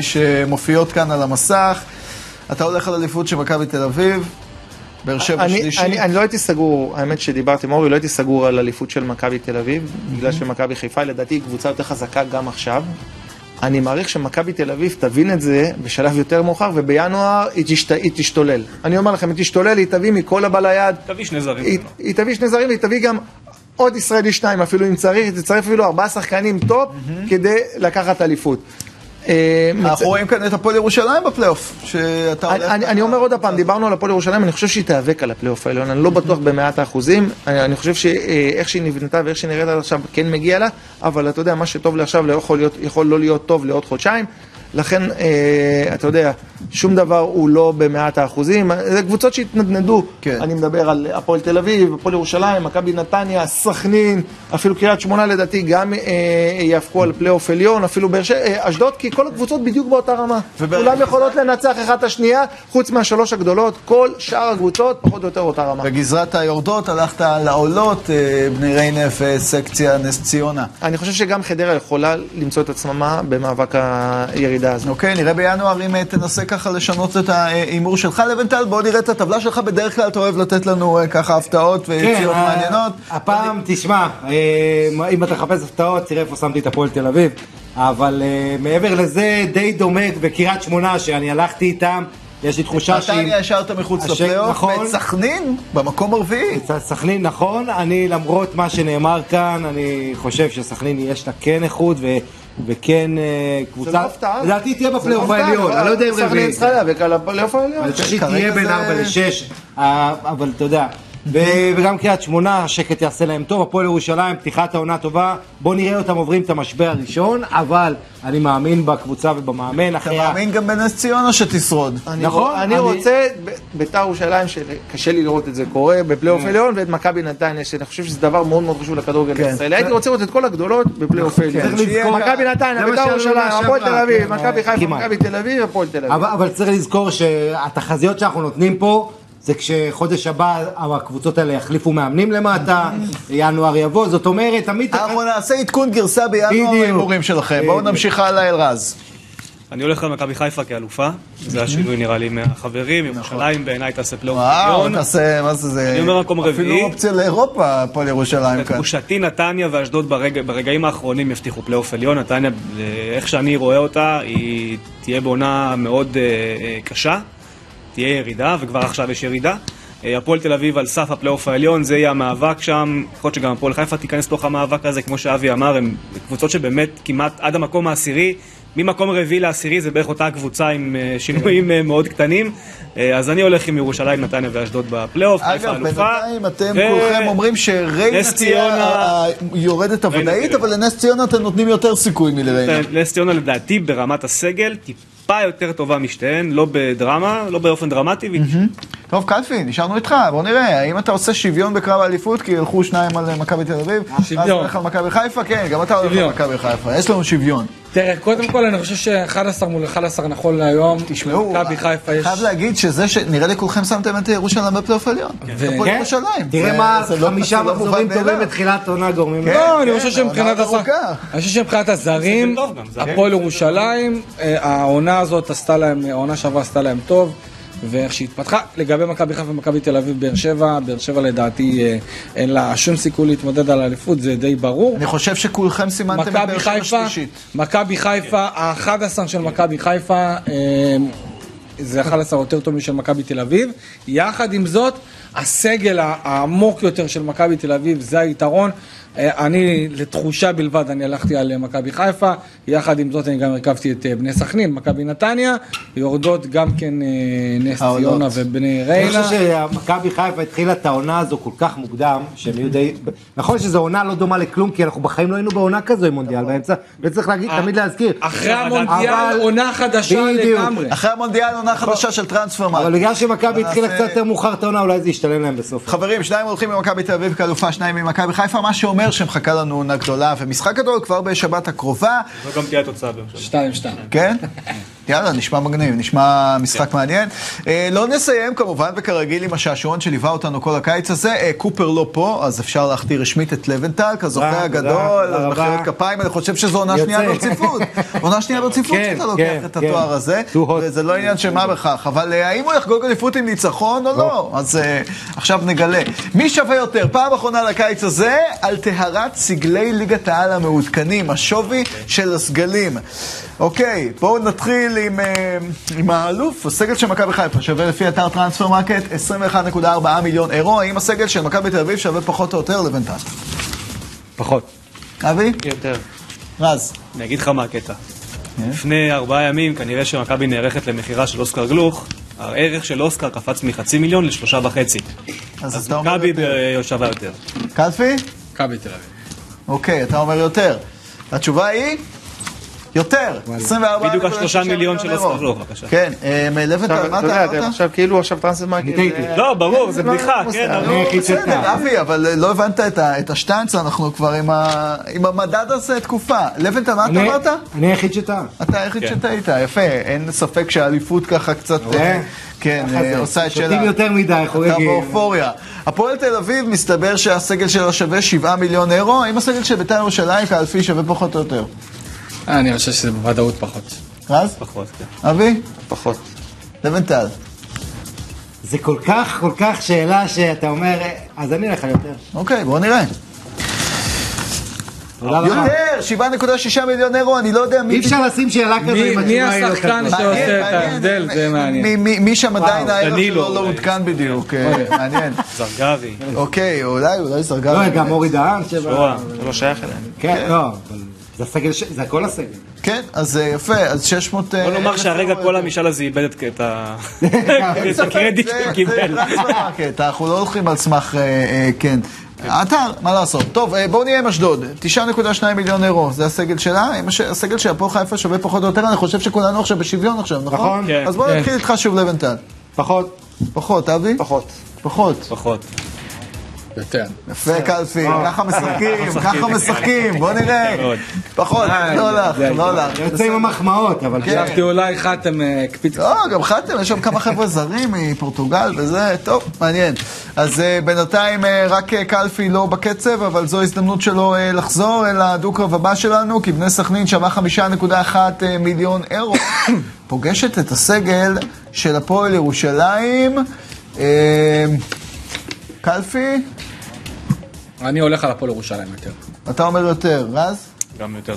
שמופיעות כאן על המסך. אתה הולך על אליפות של מכבי תל אביב, באר שבע אני, שלישי. אני, אני לא הייתי סגור, האמת שדיברתי עם אורי, לא הייתי סגור על אליפות של מכבי תל אביב, בגלל שמכבי חיפה לדעתי היא קבוצה יותר חזקה גם עכשיו. אני מעריך שמכבי תל אביב תבין את זה בשלב יותר מאוחר, ובינואר היא, תשת, היא תשתולל. אני אומר לכם, היא תשתולל, היא תביא מכל הבא ליד, תביא שני זרים. היא, היא תביא שני זרים והיא תביא גם עוד ישראלי שניים אפילו אם צריך, תצטרף אפילו ארבעה שחקנים טופ כדי לקחת אליפות. אה, אנחנו רואים כאן את הפועל ירושלים בפלייאוף, שאתה הולך... אני, אומר עוד פעם, דיברנו על הפועל ירושלים, אני חושב שהיא תיאבק על הפלייאוף העליון, אני לא בטוח במאת האחוזים, אני, אני חושב שאיך שהיא נבנתה ואיך שהיא נראית עד עכשיו כן מגיע לה, אבל אתה יודע, מה שטוב לעכשיו לא יכול לא להיות טוב לעוד חודשיים, לכן, אה, אתה יודע, שום דבר הוא לא במאת האחוזים, זה קבוצות שהתנדנדו, כן. אני מדבר על הפועל תל אביב, הפועל ירושלים, מכבי נתניה, סכנין, אפילו קריית שמונה לדעתי גם אה, יהפכו על פלייאוף עליון, אפילו באר שבע, אה, אשדוד, כי כל הקבוצות בדיוק באותה רמה. כולם יכולות לנצח אחת את השנייה, חוץ מהשלוש הגדולות, כל שאר הקבוצות פחות או יותר אותה רמה. בגזרת היורדות הלכת לעולות, אה, בני ריינה וסקציה נס ציונה. אני חושב שגם חדרה יכולה למצוא את עצמה במאבק הירידה הזאת. אוקיי, נראה בינואר אם אה, תנסה ככה לשנות את ההימור שלך לבנטל, בוא נראה את הטבלה שלך, בדרך כלל אתה אוהב לתת לנו אה, ככה הפתעות ויציאות כן, ה- מעניינות. הפעם, תשמע, אה, אם אתה מחפש הפתעות, תראה איפה שמתי את הפועל תל אביב. אבל אה, מעבר לזה, די דומה בקריית שמונה, שאני הלכתי איתם, יש לי תחושה שהיא... נתניה השארת מחוץ לפלייאוף, נכון. ואת סכנין במקום הרביעי. סכנין נכון, אני למרות מה שנאמר כאן, אני חושב שסכנין יש לה כן איכות. וכן אה, קבוצה, לא הפתעה. לדעתי תהיה בפלייאוף לא העליון, הפתעה, אני לא יודע אם סכנין רביעי, צריכה להיאבק על הפלייאוף העליון. אני חושב שהיא תהיה בין זה- 4 ל-6, אבל אתה יודע, וגם קריית שמונה, השקט יעשה להם טוב, הפועל ירושלים, פתיחת העונה טובה, בוא נראה אותם עוברים את המשבר הראשון, אבל אני מאמין בקבוצה ובמאמן, אתה. מאמין גם בנס ציונה שתשרוד. אני, נכון, אני רוצה בית"ר ירושלים, שקשה לי לראות את זה קורה בפלייאוף עליון, ואת מכבי נתניה, שאני חושב שזה דבר מאוד מאוד חשוב לכדורגל כן. הישראלי. הייתי רוצה לראות את כל הגדולות בפלייאוף עליון. צריך לזכור- מכבי נתניה, בית"ר ירושלים, הפועל תל אביב, כן, מכבי חיפה. מכבי תל אביב, הפועל תל אביב. אבל, אבל צריך לזכור שהתחזיות שאנחנו נותנים פה, זה כשחודש הבא הקבוצות האלה יחליפו מאמנים למטה, ינואר יבוא, זאת אומרת, תמיד... אנחנו נעשה עדכון גרסה בינואר. ההימורים שלכם. בואו בדיוק. נמשיך הלאה, אלרז. אני הולך על מכבי חיפה כאלופה, זה השינוי נראה לי מהחברים, ירושלים בעיניי תעשה פלייאוף וואו, עליון. תעשה, מה זה, זה... אני אומר מקום רביעי. אפילו אופציה לאירופה, הפועל ירושלים כאן. לתחושתי נתניה ואשדוד ברגע, ברגעים האחרונים יבטיחו פלייאוף עליון, נתניה, אה, איך שאני רואה אותה, היא תהיה בעונה מאוד אה, אה, קשה, תהיה ירידה, וכבר עכשיו יש ירידה. אה, הפועל תל אביב על סף הפלייאוף העליון, זה יהיה המאבק שם, יכול להיות שגם הפועל חיפה תיכנס לתוך המאבק הזה, כמו שאבי אמר, הם קבוצות שבאמת כמעט עד המקום העשירי, ממקום רביעי לעשירי זה בערך אותה קבוצה עם אה, שינויים אה, מאוד קטנים, אז אני הולך עם ירושלים, נתניה ואשדוד בפלייאוף, חיפה אגב, אלופה. בינתיים אתם כולכם אומרים שריינה תהיה הוודאית, תראה. אבל לנס ציונה אתם נותנים יותר סיכוי מלריינה. נס ציונה לדעתי ברמת הסגל טיפה יותר טובה משתיהן, לא בדרמה, לא באופן דרמטי. טוב, קלפי, נשארנו איתך, בוא נראה, האם אתה עושה שוויון בקרב האליפות, כי ילכו שניים על מכבי תל אביב, אז שוויון. הולך על מכבי חיפה, כן, גם אתה הולך על. מכבי חיפה, יש לנו שוויון. תראה, קודם כל אני חושב ש-11 מול 11 נכון להיום. תשמעו, מכבי חיפה יש... חייב להגיד שזה שנראה לי כולכם שמתם את ירושלים בפלייאוף העליון. הפועל כן? ירושלים. תראה זה- מה, זה לא- חמישה לא מחזורים טובים. בתחילת עונה גורמים. כן. לא, אני כן, חושב שמבחינת. אני חושב שמבחינת הזרים, הפועל ירושלים, אה, העונה הזאת עשתה להם, העונה שעברה עשתה להם טוב. ואיך שהתפתחה, לגבי מכבי חיפה ומכבי תל אביב, באר שבע, באר שבע לדעתי אה, אין לה שום סיכוי להתמודד על האליפות, זה די ברור. אני חושב שכולכם סימנתם את באר שבע שלישית. מכבי חיפה, ה-11 של מכבי חיפה, אה, זה 11 יותר טוב משל מכבי תל אביב. יחד עם זאת, הסגל העמוק יותר של מכבי תל אביב, זה היתרון. אה, אני, לתחושה בלבד, אני הלכתי על אה, מכבי חיפה, יחד עם זאת אני גם הרכבתי את אה, בני סכנין, מכבי נתניה, יורדות גם כן נס. ציונה ובני אני ריינה. חושב שמכבי חיפה התחילה את העונה הזו כל כך מוקדם, שהם יהיו די... נכון שזו עונה לא דומה לכלום, כי אנחנו בחיים לא היינו בעונה כזו עם מונדיאל באמצע, וצריך להגיד, תמיד להזכיר. אחרי המונדיאל, עונה חדשה. לגמרי. אחרי המונדיאל עונה חדשה של טרנספר אבל. בגלל שמכבי התחילה קצת יותר מאוחר את העונה, אולי זה ישתלם להם בסוף. חברים, שניים הולכים ממכבי תל אביב כאלופה, שניים ממכבי חיפה, מה שאומר שמחכה לנו עונה גדולה ומשחק גדול כבר בשבת הקרובה, זו גם תהיה התוצאה באר שבע. שתיים, שתיים. כן? יאללה, נשמע מגניב, נשמע משחק מעניין. אה, לא נסיים כמובן, וכרגיל עם השעשועון שליווה אותנו כל הקיץ הזה. אה, קופר לא פה, אז אפשר להכתיר רשמית את לבנטל, כזוכה הגדול. מחיאות כפיים, אני חושב שזו עונה. שנייה ברציפות. עונה שנייה ברציפות כן, שאתה לוקח כן, את כן. התואר הזה, Too hot. וזה לא עניין של מה בכך. אבל אה, האם הוא יחגוג אליפות עם ניצחון או לא? אז אה, עכשיו נגלה. מי שווה יותר? פעם אחרונה לקיץ הזה, על טהרת סגלי ליגת העל המעודכנים, השווי של הסגלים. אוקיי, בואו נתחיל עם, אה, עם האלוף, הסגל של מכבי חיפה שווה לפי אתר טרנספר מרקט 21.4 מיליון אירו, האם הסגל של מכבי תל אביב שווה פחות או יותר לבינתיים? פחות. אבי? יותר. רז. אני אגיד לך מה הקטע. לפני ארבעה ימים כנראה שמכבי נערכת למכירה של אוסקר גלוך, הערך של אוסקר קפץ מחצי מיליון לשלושה וחצי. אז אז מכבי שווה יותר. קלפי? מכבי תל אביב. אוקיי, אתה אומר יותר. התשובה היא? יותר. 24 בדיוק השלושה מיליון של גלוך, בבקשה. כן, אה, עכשיו, מה אתה אתה אמרת? עכשיו כאילו עכשיו טרנספר מרקט. לא, ברור, זה לא בדיחה. כן, שטעה. בסדר, אבי, אבל לא הבנת את השטנץ, אנחנו כבר עם המדד הזה תקופה. לבנטל, מה אתה אני- אמרת? אני היחיד שטעה. אתה היחיד כן. שטעית, יפה. אין ספק שהאליפות ככה קצת? אה, כן, אה. עושה את שלה. שותים יותר מדי, אתה חוגגים. באופוריה. הפועל תל אביב, מסתבר שהסגל שלו שווה 7 מיליון אירו. האם הסגל של בית"ר ירושלים כאלפי שווה פחות או יותר? אני חושב שזה בוודאות פחות. רז? פחות, כן. אבי? פחות. לבנטל. זה כל כך, כל כך שאלה שאתה אומר, אה, אז אני אלך על יותר. אוקיי, בואו נראה. יותר! 7.6 מיליון אירו, אני לא יודע מי... אי אפשר לשים שאלה כזו מי- עם מי התשובה היא לא השחקן. שעושה את. ההבדל? זה מעניין. מי- מי- מי שם עדיין דנילו שלו לא אולי. עודכן בדיוק, אה, מעניין. זרגרי. אוקיי, אולי, אולי זרגרי. לא, גם אורי דהן שבא. שואה. זה לא שייך אליהם. כן, לא, אבל זה הסגל, ש- זה הכל הסגל. כן, אז אה, יפה, אז 600... בוא נאמר שהרגע כל המשאל הזה איבד את הקרדיט שהוא קיבל. אנחנו לא הולכים על סמך, אה, אה, כן. אתר, מה לעשות. טוב, אה, בואו נהיה עם אשדוד. 9.2 מיליון אירו, זה הסגל שלה. הסגל של הפועל חיפה שווה פחות או יותר, אני חושב שכולנו עכשיו בשוויון עכשיו, נכון? נכון. כן. אז בואו כן. נתחיל איתך שוב לבנטל. פחות. פחות, אבי? פחות. פחות. פחות. יותר. יפה, קלפי. ככה משחקים, ככה משחקים. בוא נראה. פחות, לא הולך, לא הולך. יוצא עם המחמאות, אבל כן. חשבתי אולי חתם אה, הקפיץ. לא, גם חתם, יש שם כמה חבר'ה זרים מפורטוגל וזה, טוב, מעניין. אז אה, בינתיים אה, רק קלפי לא בקצב, אבל זו הזדמנות שלו לחזור אל הדו-קרב הבא שלנו, כי בני סכנין שווה 5.1 אה, מיליון אירו. פוגשת את הסגל של הפועל ירושלים. קלפי, אני הולך על הפועל ירושלים יותר. אתה אומר יותר, רז? גם יותר.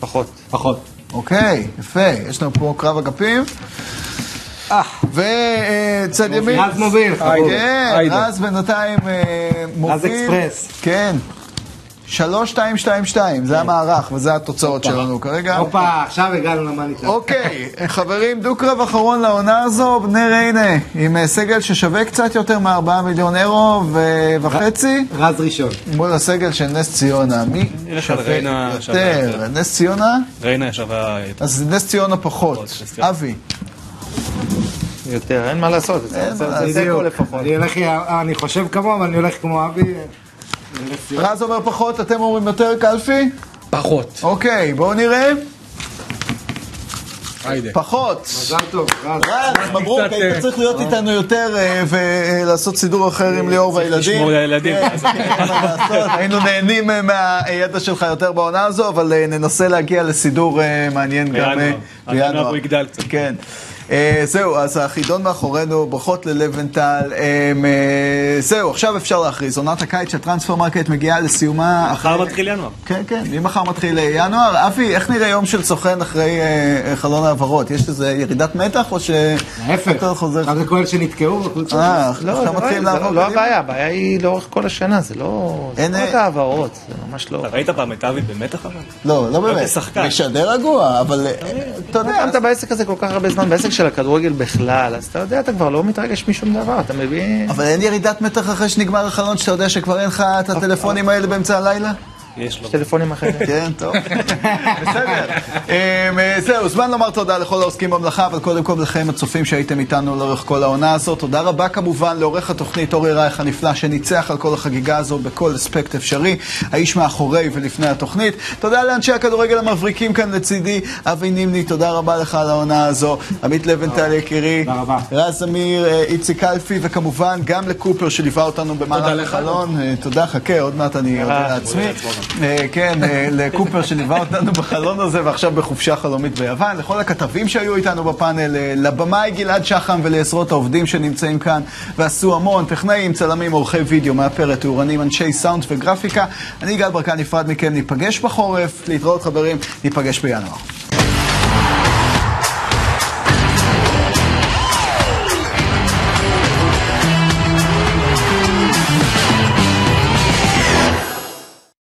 פחות. פחות. אוקיי, יפה, יש לנו פה קרב אגפים. וצד ימין. רז מוביל. כן. רז בינתיים אה, מוביל. אקספרס. כן. 3-2-2-2, זה המערך וזה התוצאות שלנו כרגע. הופה, עכשיו הגענו למאניטר. אוקיי, חברים, דו-קרב אחרון לעונה הזו, בני ריינה, עם אה, סגל ששווה קצת יותר מ-4 מיליון אירו וחצי, רז ראשון. מול הסגל של נס ציונה. מי שווה יותר? נס ציונה? ריינה שווה... אז נס ציונה פחות. אבי. יותר, אין מה לעשות. זה-. הכל לפחות. אני חושב כמוהו, אבל אני הולך כמו אבי. רז אומר פחות, אתם אומרים יותר, קלפי? פחות. אוקיי, בואו נראה. פחות. מזל טוב, רז. רז, מברוק, היית אה, צריך להיות איתנו יותר אה, ולעשות סידור אחר עם ליאור והילדים. לשמור על הילדים. כן, לעשות, היינו נהנים אה, מהידע שלך יותר בעונה הזו, אבל אה, ננסה להגיע לסידור אה, מעניין גם אה, בינואר. הוא יגדל קצת. כן. אה, זהו, אז החידון מאחורינו, ברכות ללבנטל. אה, זהו, עכשיו אפשר להכריז. עונת הקיץ של טרנספר מרקט מגיעה לסיומה. מחר אחרי- מתחיל ינואר. כן, כן, ממחר מתחיל אה, ינואר. אבי, איך נראה יום של סוכן אחרי חלון העברות? יש איזה ירידת מתח או ש... להפך. הכל חוזר? רק לכל שנתקעו בקבוצה. אה, לא, עכשיו זה לא- מתחילים זה לעבור לא- לא? הבעיה, הבעיה היא לאורך כל השנה, זה לא... זה אין, לא אה, רק העברות, זה ממש לא... אתה ראית פעם את אבי במתח אבל? לא, לא באמת. משדר רגוע, אבל אתה יודע... קמת בעסק הזה כל כך הרבה זמן, בעסק של הכדורגל בכלל, אז אתה יודע, אתה כבר לא מתרגש משום דבר, אתה מבין? אבל אין ירידת מתח אחרי שנגמר החלון, שאתה יודע שכבר אין לך את הטלפונים האלה באמצע הלילה? יש לו. טלפונים אחרים. כן, טוב. בסדר. אמ, אה, זהו, זמן לומר תודה לכל העוסקים במלאכה, אבל קודם כל לכם הצופים שהייתם איתנו לאורך כל העונה הזאת. תודה רבה כמובן לעורך התוכנית אורי רייך הנפלא, שניצח על כל החגיגה הזו בכל אספקט אפשרי. האיש מאחורי ולפני התוכנית. תודה לאנשי הכדורגל המבריקים כאן לצידי. אבי נימני, תודה רבה לך על העונה הזו. עמית לבנטל יקירי. תודה רבה. רז אמיר, אה, איציק קלפי, וכמובן גם לקופר שליווה אותנו במהלך לך. החלון. אה, תודה, חכה, עוד מעט אני אודה לעצמי. אה, כן, אה, לקופר שליווה אותנו בחלון הזה, ועכשיו בחופשה חלומית ביוון. לכל הכתבים שהיו איתנו בפאנל, אה, לבמאי גלעד שחם ולעשרות העובדים שנמצאים כאן, ועשו המון, טכנאים, צלמים, עורכי וידאו, מאפרת, תאורנים, אנשי סאונד וגרפיקה. אני גל ברקן נפרד מכם, ניפגש בחורף, להתראות חברים, ניפגש בינואר.